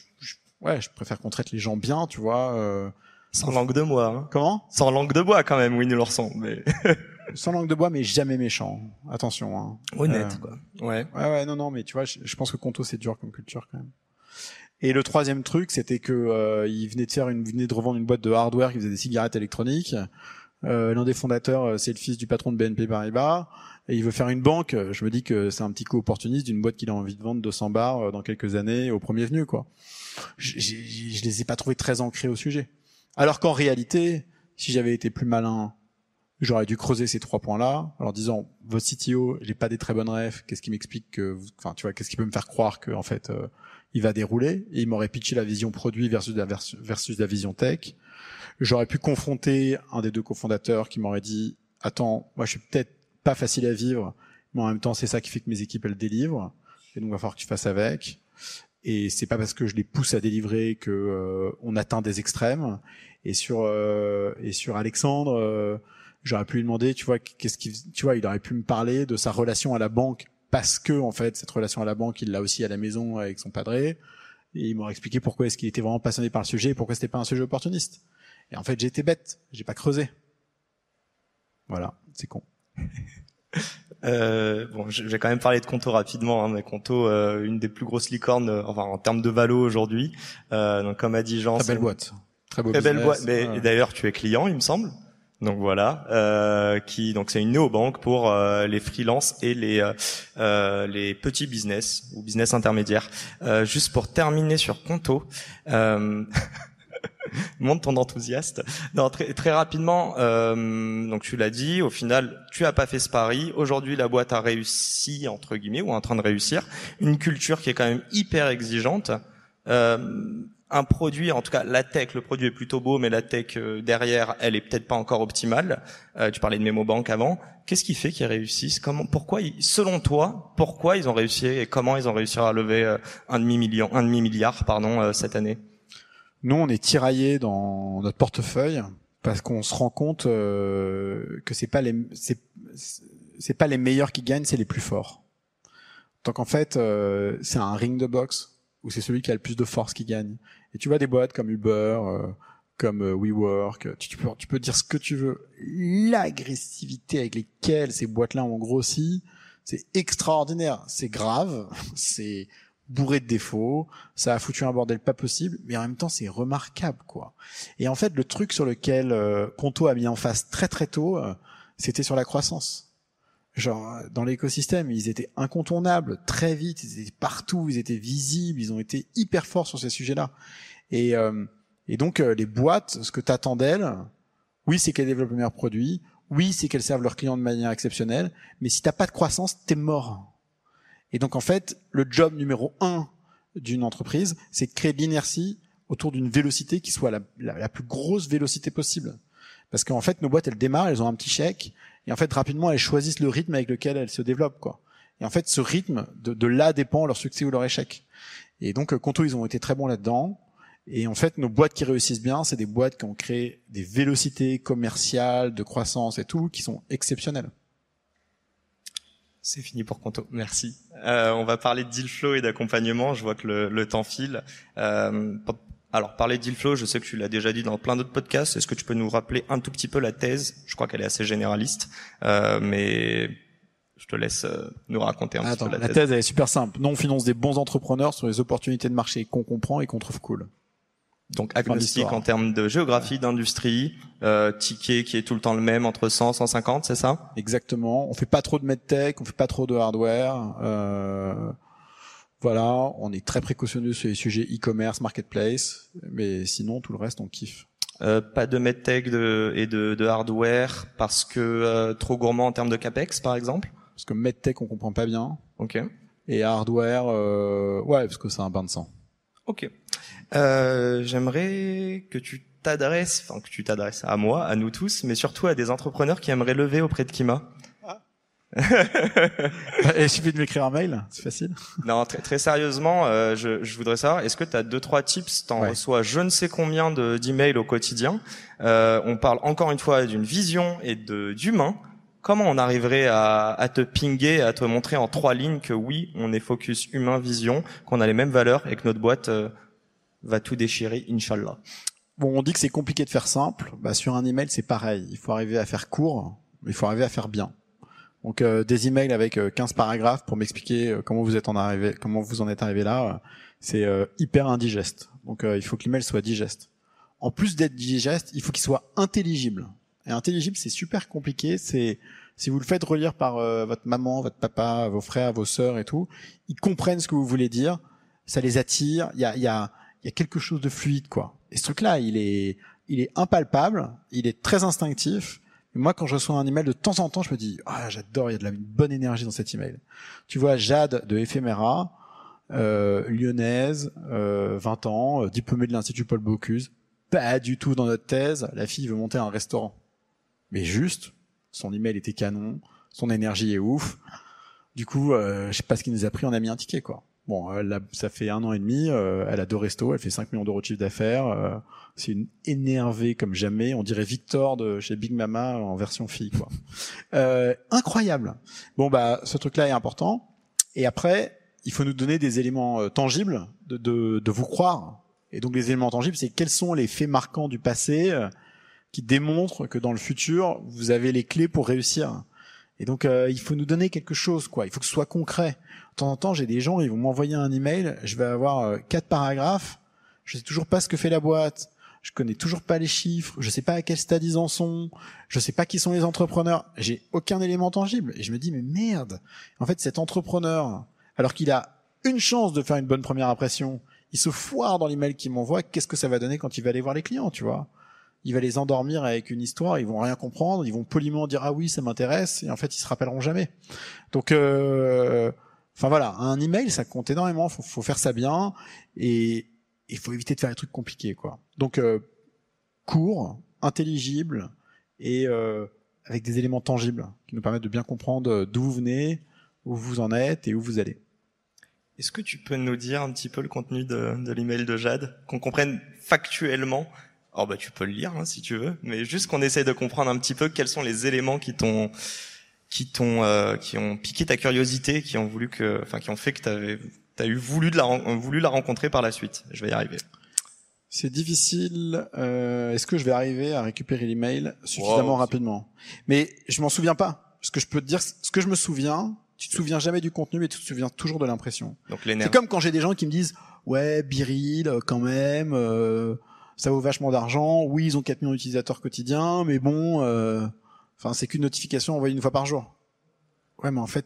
ouais, je préfère qu'on traite les gens bien, tu vois. Euh, sans langue de bois. Hein. Comment? Sans langue de bois quand même, Winnie l'ourson. Mais (laughs) sans langue de bois, mais jamais méchant. Attention. Hein. Honnête, euh, quoi. Ouais. Ouais, ouais, non, non, mais tu vois, je, pense que Conto c'est dur comme culture quand même. Et le troisième truc, c'était que euh, il venait de faire une, venait de revendre une boîte de hardware qui faisait des cigarettes électroniques. Euh, L'un des fondateurs, euh, c'est le fils du patron de BNP Paribas, et il veut faire une banque. Je me dis que c'est un petit coup opportuniste d'une boîte qu'il a envie de vendre 200 bars euh, dans quelques années au premier venu, quoi. Je, je, je les ai pas trouvés très ancrés au sujet. Alors qu'en réalité, si j'avais été plus malin J'aurais dû creuser ces trois points-là, en disant votre CTO, j'ai pas des très bonnes refs, qu'est-ce qui m'explique que, enfin, tu vois, qu'est-ce qui peut me faire croire que en fait, euh, il va dérouler? Et il m'aurait pitché la vision produit versus la, versus la vision tech. J'aurais pu confronter un des deux cofondateurs qui m'aurait dit attends, moi je suis peut-être pas facile à vivre, mais en même temps c'est ça qui fait que mes équipes elles délivrent, et donc il va falloir que tu fasses avec. Et c'est pas parce que je les pousse à délivrer que euh, on atteint des extrêmes. Et sur euh, et sur Alexandre j'aurais pu lui demander, tu vois, qu'est-ce qu'il, tu vois, il aurait pu me parler de sa relation à la banque parce que en fait cette relation à la banque, il l'a aussi à la maison avec son padré. Et il m'aurait expliqué pourquoi est-ce qu'il était vraiment passionné par le sujet et pourquoi c'était pas un sujet opportuniste. Et en fait, j'étais bête, j'ai pas creusé. Voilà, c'est con. (laughs) Euh, bon, je vais quand même parler de Conto rapidement, hein, mais Conto, euh, une des plus grosses licornes, euh, enfin en termes de valo aujourd'hui. Euh, donc comme a dit Jean, très belle boîte, très beau très belle boîte. Mais d'ailleurs, tu es client, il me semble. Donc voilà, euh, qui donc c'est une néobanque pour euh, les freelances et les euh, euh, les petits business ou business intermédiaires. Euh, juste pour terminer sur Conto, (laughs) montre ton enthousiaste. Non, très, très rapidement, donc tu l'as dit, au final, tu as pas fait ce pari. Aujourd'hui, la boîte a réussi entre guillemets ou est en train de réussir. Une culture qui est quand même hyper exigeante. Euh, un produit, en tout cas la tech, le produit est plutôt beau, mais la tech euh, derrière, elle est peut-être pas encore optimale. Euh, tu parlais de MemoBank avant. Qu'est-ce qui fait qu'ils réussissent? Comment, pourquoi, selon toi, pourquoi ils ont réussi et comment ils ont réussi à lever euh, un demi million, un demi milliard, pardon, cette année? Nous, on est tiraillé dans notre portefeuille parce qu'on se rend compte que c'est pas les c'est, c'est pas les meilleurs qui gagnent, c'est les plus forts. Donc en fait, c'est un ring de boxe où c'est celui qui a le plus de force qui gagne. Et tu vois des boîtes comme Uber, euh, comme euh, WeWork, tu, peux, tu peux dire ce que tu veux. L'agressivité avec lesquelles ces boîtes-là ont grossi, c'est extraordinaire. C'est grave, (laughs) c'est bourré de défauts, ça a foutu un bordel pas possible, mais en même temps c'est remarquable quoi. Et en fait le truc sur lequel euh, Conto a mis en face très très tôt, euh, c'était sur la croissance genre dans l'écosystème, ils étaient incontournables très vite, ils étaient partout, ils étaient visibles, ils ont été hyper forts sur ces sujets-là. Et, euh, et donc euh, les boîtes, ce que tu attends d'elles, oui, c'est qu'elles développent le meilleur produit, oui, c'est qu'elles servent leurs clients de manière exceptionnelle, mais si t'as pas de croissance, t'es mort. Et donc en fait, le job numéro un d'une entreprise, c'est de créer de l'inertie autour d'une vélocité qui soit la, la plus grosse vélocité possible. Parce qu'en fait, nos boîtes, elles démarrent, elles ont un petit chèque, et en fait, rapidement, elles choisissent le rythme avec lequel elles se développent, quoi. Et en fait, ce rythme, de, de là dépend leur succès ou leur échec. Et donc, euh, Conto, ils ont été très bons là-dedans. Et en fait, nos boîtes qui réussissent bien, c'est des boîtes qui ont créé des vélocités commerciales, de croissance et tout, qui sont exceptionnelles. C'est fini pour Conto, merci. Euh, on va parler de deal flow et d'accompagnement. Je vois que le, le temps file. Euh, alors, parler d'Ilflow, je sais que tu l'as déjà dit dans plein d'autres podcasts. Est-ce que tu peux nous rappeler un tout petit peu la thèse? Je crois qu'elle est assez généraliste, euh, mais je te laisse euh, nous raconter un petit peu la, thèse. La thèse, elle est super simple. Nous, on finance des bons entrepreneurs sur les opportunités de marché qu'on comprend et qu'on trouve cool. Donc agnostique en termes de géographie, d'industrie, euh, ticket qui est tout le temps le même entre 100 150, c'est ça? Exactement. On fait pas trop de medtech, on fait pas trop de hardware. Euh Voilà, on est très précautionneux sur les sujets e-commerce, marketplace, mais sinon tout le reste on kiffe. Euh, pas de medtech de, et de, de, hardware parce que euh, trop gourmand en termes de capex par exemple? Parce que medtech on comprend pas bien. Ok. Et hardware, euh, ouais, parce que c'est un bain de sang. Ok. Euh, J'aimerais que tu t'adresses, enfin que tu t'adresses à moi, à nous tous, mais surtout à des entrepreneurs qui aimeraient lever auprès de Kima. Il suffit de m'écrire un mail, c'est facile. Non, très, très sérieusement, euh, je, je, voudrais savoir, est-ce que tu as deux trois tips? T'en reçois je ne sais combien d'emails au quotidien. Euh, on parle encore une fois d'une vision et de d'humain. Comment on arriverait à, à te pinguer, à te montrer en trois lignes que oui, on est focus humain vision, qu'on a les mêmes valeurs et que notre boîte euh, va tout déchirer, inshallah. Bon, on dit que c'est compliqué de faire simple. Bah, sur un email, c'est pareil. Il faut arriver à faire court, mais il faut arriver à faire bien. Donc euh, des emails avec 15 euh, paragraphes pour m'expliquer euh, comment vous êtes en arrivé, comment vous en êtes arrivé là, c'est hyper indigeste. Donc il faut que l'email soit digeste. En plus d'être digeste, il faut qu'il soit intelligible. Et intelligible, c'est super compliqué. C'est si vous le faites relire par votre maman, votre papa, vos frères, vos sœurs et tout, ils comprennent ce que vous voulez dire. Ça les attire. Il y a, y a, y a quelque chose de fluide, quoi. Et ce truc-là, il est, il est impalpable. Il est très instinctif moi, quand je reçois un email de temps en temps, je me dis ah j'adore, il y a de la bonne énergie dans cet email. Tu vois, Jade de Ephéméra, euh, lyonnaise, euh, 20 ans, euh, diplômée de l'Institut Paul Bocuse, pas du tout dans notre thèse. La fille veut monter un restaurant, mais juste, son email était canon, son énergie est ouf. Du coup, euh, je sais pas ce qui nous a pris, on a mis un ticket quoi. Bon, ça fait un an et demi, euh, elle a deux restos, elle fait 5 millions d'euros de chiffre d'affaires. Euh, c'est une énervée comme jamais. On dirait Victor de chez Big Mama en version fille, quoi. (laughs) Euh, incroyable. Bon, bah, ce truc-là est important. Et après, il faut nous donner des éléments tangibles de, de, de, vous croire. Et donc, les éléments tangibles, c'est quels sont les faits marquants du passé qui démontrent que dans le futur, vous avez les clés pour réussir. Et donc, il faut nous donner quelque chose, quoi. Il faut que ce soit concret. De temps en temps, j'ai des gens, ils vont m'envoyer un email, je vais avoir euh, quatre paragraphes, je sais toujours pas ce que fait la boîte, je connais toujours pas les chiffres, je sais pas à quel stade ils en sont, je sais pas qui sont les entrepreneurs, j'ai aucun élément tangible. Et je me dis, mais merde, en fait, cet entrepreneur, alors qu'il a une chance de faire une bonne première impression, il se foire dans l'email qu'il m'envoie, qu'est-ce que ça va donner quand il va aller voir les clients, tu vois? Il va les endormir avec une histoire, ils vont rien comprendre, ils vont poliment dire ah oui ça m'intéresse et en fait ils se rappelleront jamais. Donc euh, Enfin voilà, un email, ça compte énormément. Faut, faut faire ça bien et il faut éviter de faire des trucs compliqués, quoi. Donc euh, court, intelligible et euh, avec des éléments tangibles qui nous permettent de bien comprendre d'où vous venez, où vous en êtes et où vous allez. Est-ce que tu peux nous dire un petit peu le contenu de, de l'email de Jade, qu'on comprenne factuellement Oh bah tu peux le lire hein, si tu veux, mais juste qu'on essaye de comprendre un petit peu quels sont les éléments qui t'ont qui t'ont euh, qui ont piqué ta curiosité, qui ont voulu que enfin qui ont fait que tu avais as eu voulu de la voulu la rencontrer par la suite. Je vais y arriver. C'est difficile. Euh, Est-ce que je vais arriver à récupérer l'email suffisamment rapidement? Mais je m'en souviens pas. Ce que je peux te dire, ce que je me souviens, tu te souviens jamais du contenu, mais tu te souviens toujours de l'impression. C'est comme quand j'ai des gens qui me disent, ouais, Biril, quand même, euh, ça vaut vachement d'argent. Oui, ils ont 4 millions d'utilisateurs quotidiens, mais bon, euh, Enfin, c'est qu'une notification envoyée une fois par jour. Ouais, mais en fait,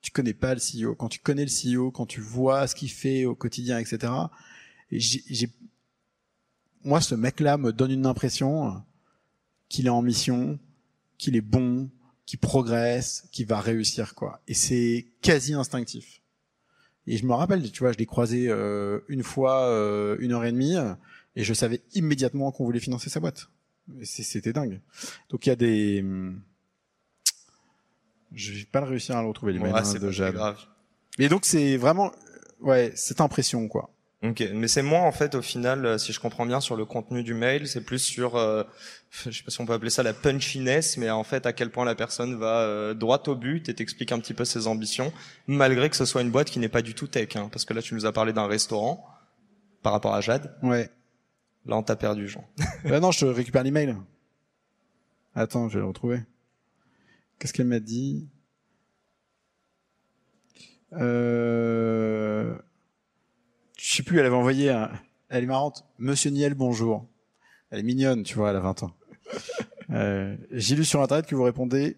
tu connais pas le CEO. Quand tu connais le CEO, quand tu vois ce qu'il fait au quotidien, etc. j'ai, moi, ce mec-là me donne une impression qu'il est en mission, qu'il est bon, qu'il progresse, qu'il va réussir, quoi. Et c'est quasi instinctif. Et je me rappelle, tu vois, je l'ai croisé euh, une fois, euh, une heure et demie, et je savais immédiatement qu'on voulait financer sa boîte. C'était dingue. Donc il y a des. Je vais pas le réussir à le retrouver l'email ouais, de Jade. Grave. Et donc c'est vraiment ouais cette impression quoi. Ok, mais c'est moins en fait au final, euh, si je comprends bien, sur le contenu du mail, c'est plus sur, euh, je sais pas si on peut appeler ça la punchiness, mais en fait à quel point la personne va euh, droit au but et t'explique un petit peu ses ambitions, malgré que ce soit une boîte qui n'est pas du tout tech, hein, parce que là tu nous as parlé d'un restaurant par rapport à Jade. Ouais. Là, on t'a perdu, Jean. (laughs) bah non, je récupère l'email. Attends, je vais le retrouver. Qu'est-ce qu'elle m'a dit? Euh... Je sais plus, elle avait envoyé un... Elle est marrante. Monsieur Niel, bonjour. Elle est mignonne, tu vois, elle a 20 ans. Euh, J'ai lu sur Internet que vous répondez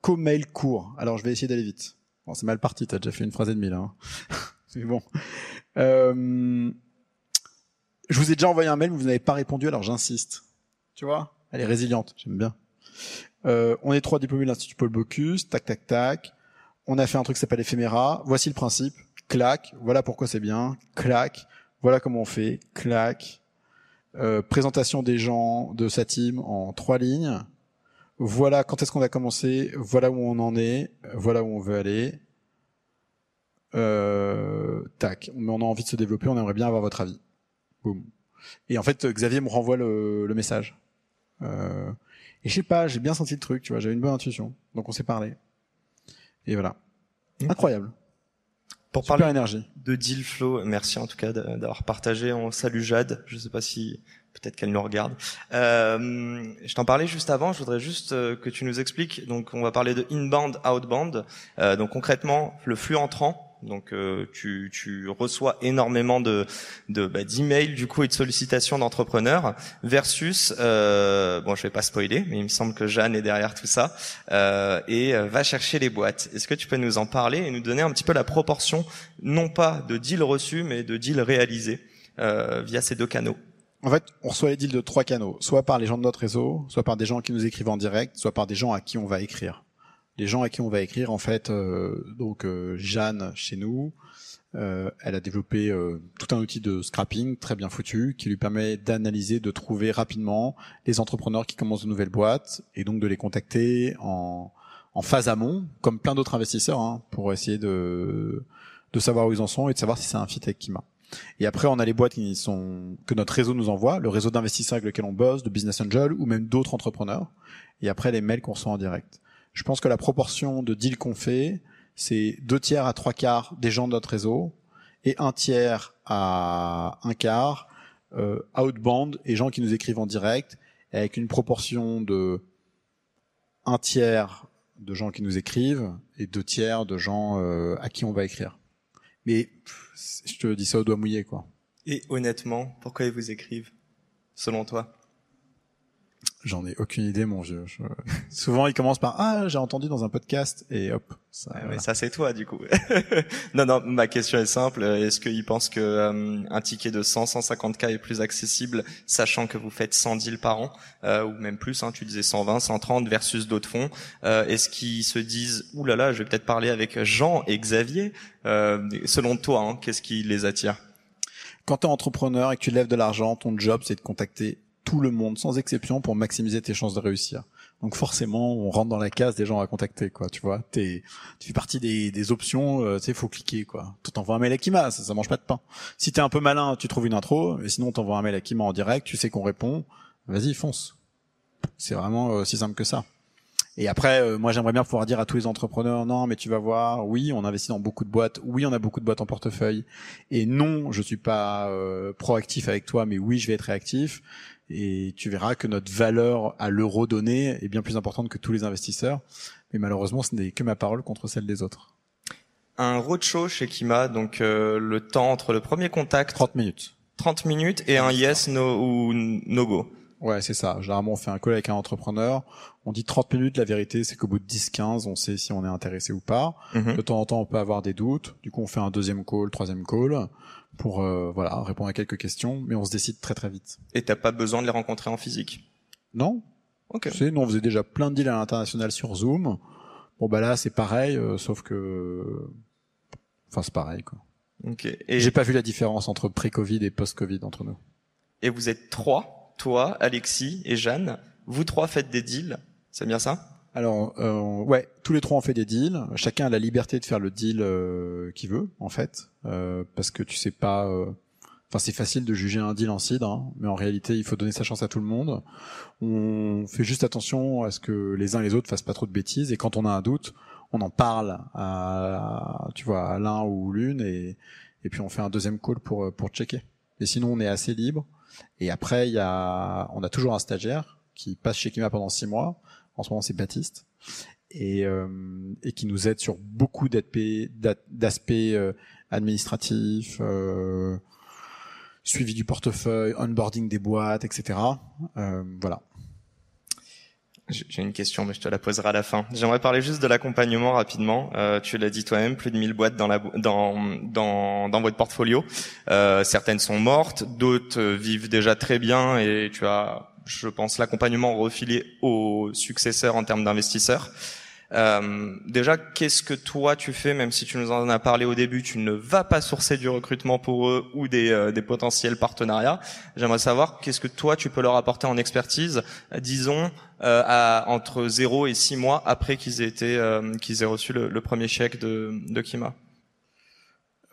qu'au mail court. Alors, je vais essayer d'aller vite. Bon, c'est mal parti, t'as déjà fait une phrase et demie, là. Hein. (laughs) C'est bon. Euh, je vous ai déjà envoyé un mail, mais vous n'avez pas répondu, alors j'insiste. Tu vois? Elle est résiliente, j'aime bien. Euh, on est trois diplômés de l'Institut Paul Bocuse, tac, tac, tac. On a fait un truc qui s'appelle éphéméra. Voici le principe. Clac. Voilà pourquoi c'est bien. Clac. Voilà comment on fait. Clac. Euh, présentation des gens de sa team en trois lignes. Voilà quand est-ce qu'on a commencé. Voilà où on en est. Voilà où on veut aller. Euh, tac. Mais on a envie de se développer. On aimerait bien avoir votre avis. Boum. Et en fait, Xavier me renvoie le, le message. Euh, et je sais pas, j'ai bien senti le truc, tu vois, j'avais une bonne intuition. Donc on s'est parlé. Et voilà. Incroyable. Pour Super parler énergie. de deal flow, merci en tout cas d'avoir partagé. On salue Jade. Je sais pas si peut-être qu'elle nous regarde. Euh, je t'en parlais juste avant. Je voudrais juste euh, que tu nous expliques. Donc, on va parler de inbound, outbound. Euh, donc, concrètement, le flux entrant. Donc, euh, tu, reçois énormément de, de bah, d'emails du coup et de sollicitations d'entrepreneurs versus euh, bon, je vais pas spoiler, mais il me semble que Jeanne est derrière tout ça euh, et va chercher les boîtes. Est-ce que tu peux nous en parler et nous donner un petit peu la proportion, non pas de deals reçus, mais de deals réalisés via ces deux canaux? En fait, on reçoit les deals de trois canaux, soit par les gens de notre réseau, soit par des gens qui nous écrivent en direct, soit par des gens à qui on va écrire. Les gens à qui on va écrire, en fait, euh, donc euh, Jeanne chez nous, euh, elle a développé tout un outil de scrapping très bien foutu qui lui permet d'analyser, de trouver rapidement les entrepreneurs qui commencent de nouvelles boîtes et donc de les contacter en, en phase amont, comme plein d'autres investisseurs, hein, pour essayer de, de savoir où ils en sont et de savoir si c'est un fit avec Kima. Et après, on a les boîtes qui sont que notre réseau nous envoie, le réseau d'investisseurs avec lequel on bosse, de business angel ou même d'autres entrepreneurs. Et après, les mails qu'on reçoit en direct. Je pense que la proportion de deals qu'on fait, c'est deux tiers à trois quarts des gens de notre réseau et un tiers à un quart euh, outbound et gens qui nous écrivent en direct, avec une proportion de un tiers de gens qui nous écrivent et deux tiers de gens euh, à qui on va écrire. Mais je te dis ça au doigt mouillé, quoi. Et honnêtement, pourquoi ils vous écrivent, selon toi? J'en ai aucune idée, mon vieux. Je... Souvent, ils commencent par ah, j'ai entendu dans un podcast et hop. Ça, ah, voilà. ça c'est toi du coup. (laughs) non, non, ma question est simple. Est-ce qu'ils pensent que euh, un ticket de 100, 150 k est plus accessible, sachant que vous faites 100 deals par an euh, ou même plus hein, Tu disais 120, 130 versus d'autres fonds. Euh, Est-ce qu'ils se disent ouh là là, je vais peut-être parler avec Jean et Xavier. Selon toi, hein, qu'est-ce qui les attire? Quand tu es entrepreneur et que tu lèves de l'argent, ton job c'est de contacter tout le monde sans exception pour maximiser tes chances de réussir. Donc forcément, on rentre dans la case des gens à contacter, quoi. Tu vois, t'es, tu fais partie des, des options. Euh, tu sais, faut cliquer, quoi. Tu t'envoies un mail à Kima, ça, ça mange pas de pain. Si t'es un peu malin, tu trouves une intro. Et sinon, t'envoies un mail à Kima en direct. Tu sais qu'on répond. Vas-y, fonce. C'est vraiment euh, aussi simple que ça. Et après, euh, moi, j'aimerais bien pouvoir dire à tous les entrepreneurs, non, mais tu vas voir, oui, on investit dans beaucoup de boîtes, oui, on a beaucoup de boîtes en portefeuille, et non, je suis pas euh, proactif avec toi, mais oui, je vais être réactif et tu verras que notre valeur à l'euro donné est bien plus importante que tous les investisseurs. Mais malheureusement, ce n'est que ma parole contre celle des autres. Un roadshow chez Kima, donc euh, le temps entre le premier contact... 30 minutes. 30 minutes et un yes, no ou no go. Ouais, c'est ça. Généralement, on fait un call avec un entrepreneur. On dit 30 minutes. La vérité, c'est qu'au bout de 10-15, on sait si on est intéressé ou pas. Mhm. De temps en temps, on peut avoir des doutes. Du coup, on fait un deuxième call, troisième call pour euh, voilà répondre à quelques questions, mais on se décide très très vite. Et t'as pas besoin de les rencontrer en physique? Non. Ok. Tu sais, nous on faisait déjà plein de deals à l'international sur Zoom. Bon bah là c'est pareil, euh, sauf que, enfin c'est pareil quoi. Ok. Et j'ai pas vu la différence entre pré-Covid et post-Covid entre nous. Et vous êtes trois, toi, Alexis et Jeanne. Vous trois faites des deals, c'est bien ça? Alors, euh, ouais, tous les trois ont fait des deals. Chacun a la liberté de faire le deal euh, qu'il veut, en fait, euh, parce que tu sais pas. euh, Enfin, c'est facile de juger un deal en cidre, hein, mais en réalité, il faut donner sa chance à tout le monde. On fait juste attention à ce que les uns et les autres fassent pas trop de bêtises, et quand on a un doute, on en parle à, tu vois, à l'un ou l'une, et, et puis on fait un deuxième call pour pour checker. Et sinon, on est assez libre. Et après, il y a, on a toujours un stagiaire qui passe chez Kima pendant six mois en ce moment c'est Baptiste, et, euh, et qui nous aide sur beaucoup d'aspects euh, administratifs, euh, suivi du portefeuille, onboarding des boîtes, etc. Voilà. J'ai une question, mais je te la poserai à la fin. J'aimerais parler juste de l'accompagnement rapidement. Euh, tu l'as dit toi-même, plus de 1000 boîtes dans, la, dans, dans, dans votre portfolio. Euh, certaines sont mortes, d'autres vivent déjà très bien et tu as, je pense, l'accompagnement refilé aux successeurs en termes d'investisseurs. Euh, déjà, qu'est-ce que toi tu fais, même si tu nous en as parlé au début, tu ne vas pas sourcer du recrutement pour eux ou des, euh, potentiels partenariats. J'aimerais savoir qu'est-ce que toi tu peux leur apporter en expertise, disons euh, entre 0 et 6 mois après qu'ils aient été, euh, qu'ils aient reçu le, premier chèque de, de Kima?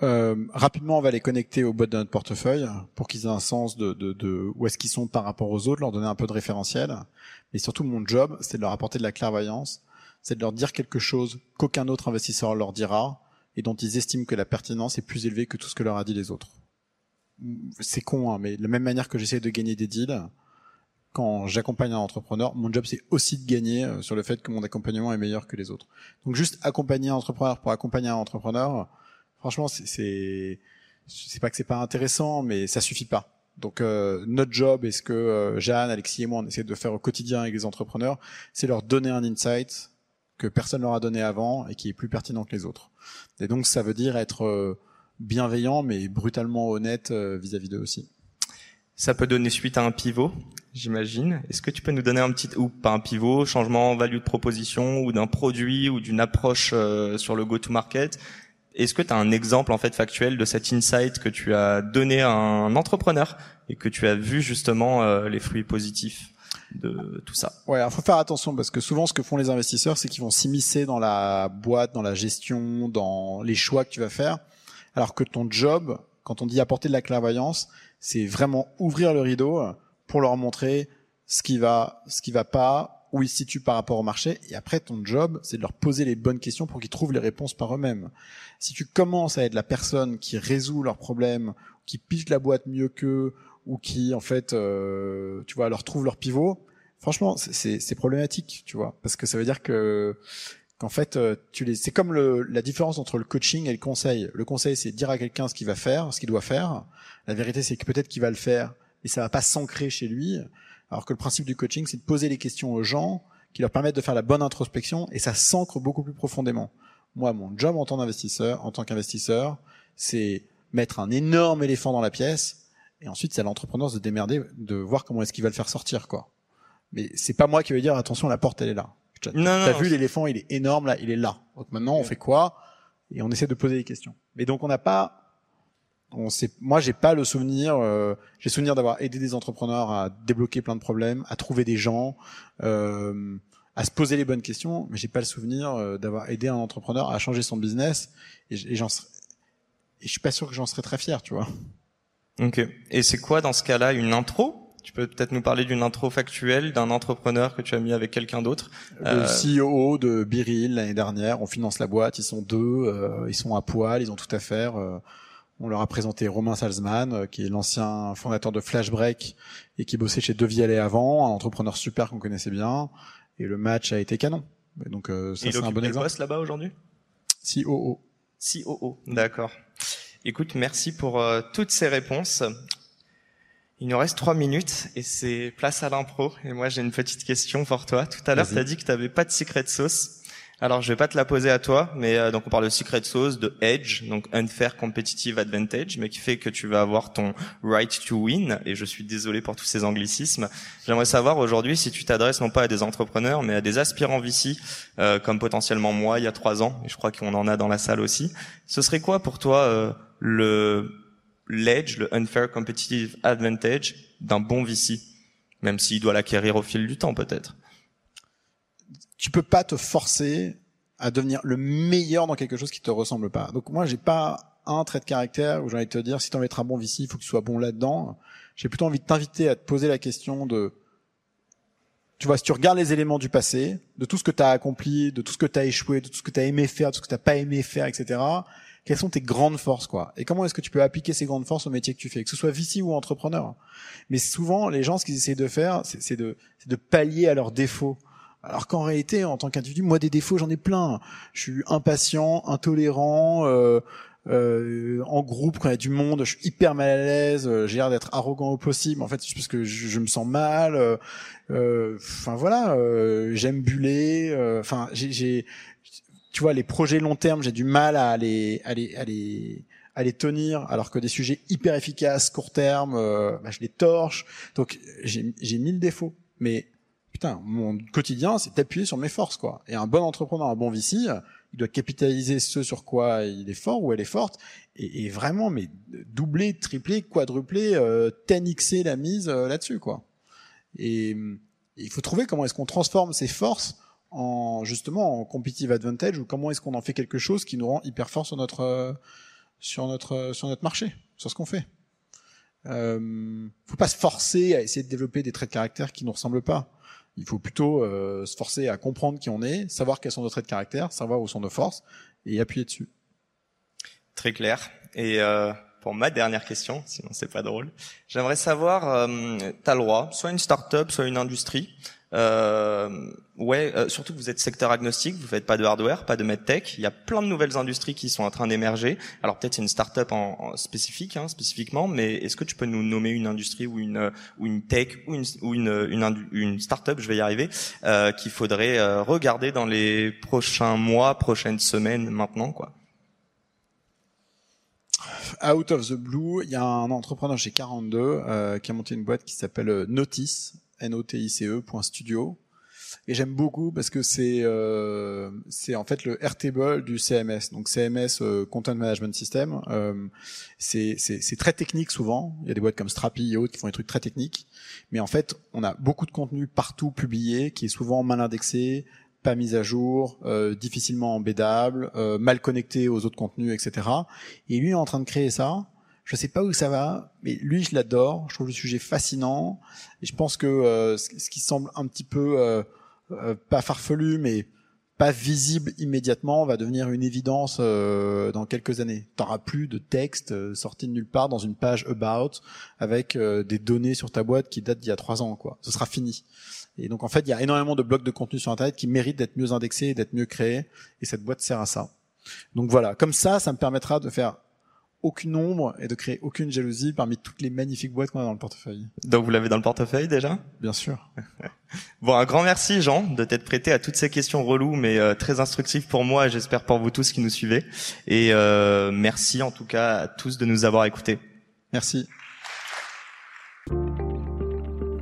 Euh, rapidement, on va les connecter au bot de notre portefeuille pour qu'ils aient un sens de, de, de où est-ce qu'ils sont par rapport aux autres, leur donner un peu de référentiel. Mais surtout, mon job, c'est de leur apporter de la clairvoyance c'est de leur dire quelque chose qu'aucun autre investisseur leur dira et dont ils estiment que la pertinence est plus élevée que tout ce que leur a dit les autres. C'est con, hein, mais de la même manière que j'essaie de gagner des deals, quand j'accompagne un entrepreneur, mon job c'est aussi de gagner euh, sur le fait que mon accompagnement est meilleur que les autres. Donc juste accompagner un entrepreneur pour accompagner un entrepreneur, franchement c'est c'est pas que c'est pas intéressant, mais ça suffit pas. Donc euh, notre job, et ce que euh, Jeanne, Alexis et moi on essaie de faire au quotidien avec les entrepreneurs, c'est leur donner un insight, que personne leur a donné avant et qui est plus pertinent que les autres. Et donc ça veut dire être euh, bienveillant mais brutalement honnête euh, vis-à-vis d'eux aussi. Ça peut donner suite à un pivot, j'imagine. Est-ce que tu peux nous donner un petit ou pas un pivot, changement value de proposition ou d'un produit ou d'une approche euh, sur le go-to-market? Est-ce que tu as un exemple en fait factuel de cet insight que tu as donné à un entrepreneur et que tu as vu justement les fruits positifs de tout ça? Ouais, il faut faire attention parce que souvent ce que font les investisseurs, c'est qu'ils vont s'immiscer dans la boîte, dans la gestion, dans les choix que tu vas faire, alors que ton job, quand on dit apporter de la clairvoyance, c'est vraiment ouvrir le rideau pour leur montrer ce qui va, ce qui va pas, où ils se situent par rapport au marché. Et après, ton job, c'est de leur poser les bonnes questions pour qu'ils trouvent les réponses par eux-mêmes. Si tu commences à être la personne qui résout leurs problèmes, qui piche la boîte mieux qu'eux, ou qui en fait, euh, tu vois, leur trouvent leur pivot. Franchement, c'est problématique, tu vois, parce que ça veut dire que qu'en fait, euh, tu les, c'est comme le, la différence entre le coaching et le conseil. Le conseil, c'est dire à quelqu'un ce qu'il va faire, ce qu'il doit faire. La vérité, c'est que peut-être qu'il va le faire, mais ça va pas s'ancrer chez lui. Alors que le principe du coaching, c'est de poser les questions aux gens qui leur permettent de faire la bonne introspection et ça s'ancre beaucoup plus profondément. Moi, mon job en tant qu'investisseur, en tant qu'investisseur, c'est mettre un énorme éléphant dans la pièce et ensuite, c'est à l'entrepreneur de démerder, de voir comment est-ce qu'il va le faire sortir, quoi. Mais c'est pas moi qui vais dire attention, la porte elle est là. T'as vu l'éléphant, il est énorme là, il est là. Donc maintenant, on fait quoi? Et on essaie de poser des questions. Mais donc on n'a pas, on sait, moi j'ai pas le souvenir, euh, j'ai souvenir d'avoir aidé des entrepreneurs à débloquer plein de problèmes, à trouver des gens, euh, à se poser les bonnes questions, mais j'ai pas le souvenir euh, d'avoir aidé un entrepreneur à changer son business. Et, et j'en, et je suis pas sûr que j'en serais très fier, tu vois. Ok. Et c'est quoi dans ce cas-là une intro? Tu peux peut-être nous parler d'une intro factuelle d'un entrepreneur que tu as mis avec quelqu'un d'autre? Le euh, CEO de Biril l'année dernière, on finance la boîte, ils sont deux, euh, ils sont à poil, ils ont tout à faire. Euh, on leur a présenté Romain Salzman, qui est l'ancien fondateur de Flashbreak et qui bossait chez Devialet avant, un entrepreneur super qu'on connaissait bien. Et le match a été canon. donc ça c'est un bon exemple. là-bas aujourd'hui? COO. COO, d'accord. Écoute, merci pour euh, toutes ces réponses. Il nous reste trois minutes et c'est place à l'impro. Et moi, j'ai une petite question pour toi. Tout à l'heure, tu as dit que tu n'avais pas de secret sauce. Alors, je vais pas te la poser à toi, mais euh, donc on parle de secret sauce, de edge, donc unfair competitive advantage, mais qui fait que tu vas avoir ton right to win. Et je suis désolé pour tous ces anglicismes. J'aimerais savoir aujourd'hui si tu t'adresses non pas à des entrepreneurs, mais à des aspirants VC, euh, comme potentiellement moi il y a trois ans, et je crois qu'on en a dans la salle aussi. Ce serait quoi pour toi euh, le l'edge, le unfair competitive advantage d'un bon VC, même s'il doit l'acquérir au fil du temps peut-être tu peux pas te forcer à devenir le meilleur dans quelque chose qui te ressemble pas. Donc moi, j'ai pas un trait de caractère où j'ai envie de te dire si tu veux être un bon VC, il faut que tu sois bon là-dedans. J'ai plutôt envie de t'inviter à te poser la question de tu vois, si tu regardes les éléments du passé, de tout ce que tu as accompli, de tout ce que tu as échoué, de tout ce que tu as aimé faire, de tout ce que tu pas aimé faire, etc., quelles sont tes grandes forces, quoi? Et comment est-ce que tu peux appliquer ces grandes forces au métier que tu fais, que ce soit VC ou entrepreneur Mais souvent, les gens, ce qu'ils essaient de faire, c'est de, de pallier à leurs défauts. Alors qu'en réalité, en tant qu'individu, moi des défauts, j'en ai plein. Je suis impatient, intolérant, euh, euh, en groupe quand il y a du monde, je suis hyper mal à l'aise, euh, j'ai l'air d'être arrogant au possible. En fait, c'est parce que je, je, me sens mal. euh, Enfin voilà, j'aime buller. Enfin, j'ai, tu vois, les projets long terme, j'ai du mal à les, à les, à à les tenir, alors que des sujets hyper efficaces, court terme, bah, je les torche. Donc j'ai mille défauts, mais putain, mon quotidien, c'est d'appuyer sur mes forces, quoi. Et un bon entrepreneur, un bon VC, il doit capitaliser ce sur quoi il est fort ou elle est forte, et, vraiment, mais doubler, tripler, quadrupler, euh, 10xer la mise euh, là-dessus, quoi. Et, il faut trouver comment est-ce qu'on transforme ces forces en justement en competitive advantage ou comment est-ce qu'on en fait quelque chose qui nous rend hyper fort sur notre sur notre sur notre marché, sur ce qu'on fait. Euh, faut pas se forcer à essayer de développer des traits de caractère qui nous ressemblent pas. Il faut plutôt euh, se forcer à comprendre qui on est, savoir quels sont nos traits de caractère, savoir où sont nos forces et appuyer dessus. Très clair. Et euh, pour ma dernière question, sinon c'est pas drôle, j'aimerais savoir, euh, t'as le droit, soit une start-up, soit une industrie, euh, ouais, euh, surtout que vous êtes secteur agnostique, vous faites pas de hardware, pas de medtech. Il y a plein de nouvelles industries qui sont en train d'émerger. Alors peut-être c'est une start-up en, spécifique, hein, spécifiquement, mais est-ce que tu peux nous nommer une industrie ou une ou une tech ou une ou une une, start-up, je vais y arriver, euh, qu'il faudrait euh, regarder dans les prochains mois, prochaines semaines, maintenant, quoi? Out of the blue, il y a un entrepreneur chez 42 euh, qui a monté une boîte qui s'appelle Notice, notice.studio. Et j'aime beaucoup parce que c'est euh, c'est en fait le Airtable du CMS. Donc CMS euh, Content Management System. Euh, c'est très technique souvent. Il y a des boîtes comme Strapi et autres qui font des trucs très techniques. Mais en fait, on a beaucoup de contenu partout publié qui est souvent mal indexé, pas mis à jour, euh, difficilement embédable, euh, mal connecté aux autres contenus, etc. Et lui est en train de créer ça. Je sais pas où ça va, mais lui, je l'adore. Je trouve le sujet fascinant. Et je pense que euh, ce qui semble un petit peu euh, euh, pas farfelu, mais pas visible immédiatement, va devenir une évidence dans quelques années. T'auras plus de texte sorti de nulle part dans une page about avec des données sur ta boîte qui datent d'il y a trois ans. Quoi. Ce sera fini. Et donc en fait, il y a énormément de blocs de contenu sur Internet qui méritent d'être mieux indexés, d'être mieux créés, et cette boîte sert à ça. Donc voilà, comme ça, ça me permettra de faire aucune ombre et de créer aucune jalousie parmi toutes les magnifiques boîtes qu'on a dans le portefeuille. Donc vous l'avez dans le portefeuille déjà? Bien sûr. (laughs) bon, un grand merci Jean de t'être prêté à toutes ces questions reloues mais euh, très instructives pour moi et j'espère pour vous tous qui nous suivez. Et euh, merci en tout cas à tous de nous avoir écoutés. Merci.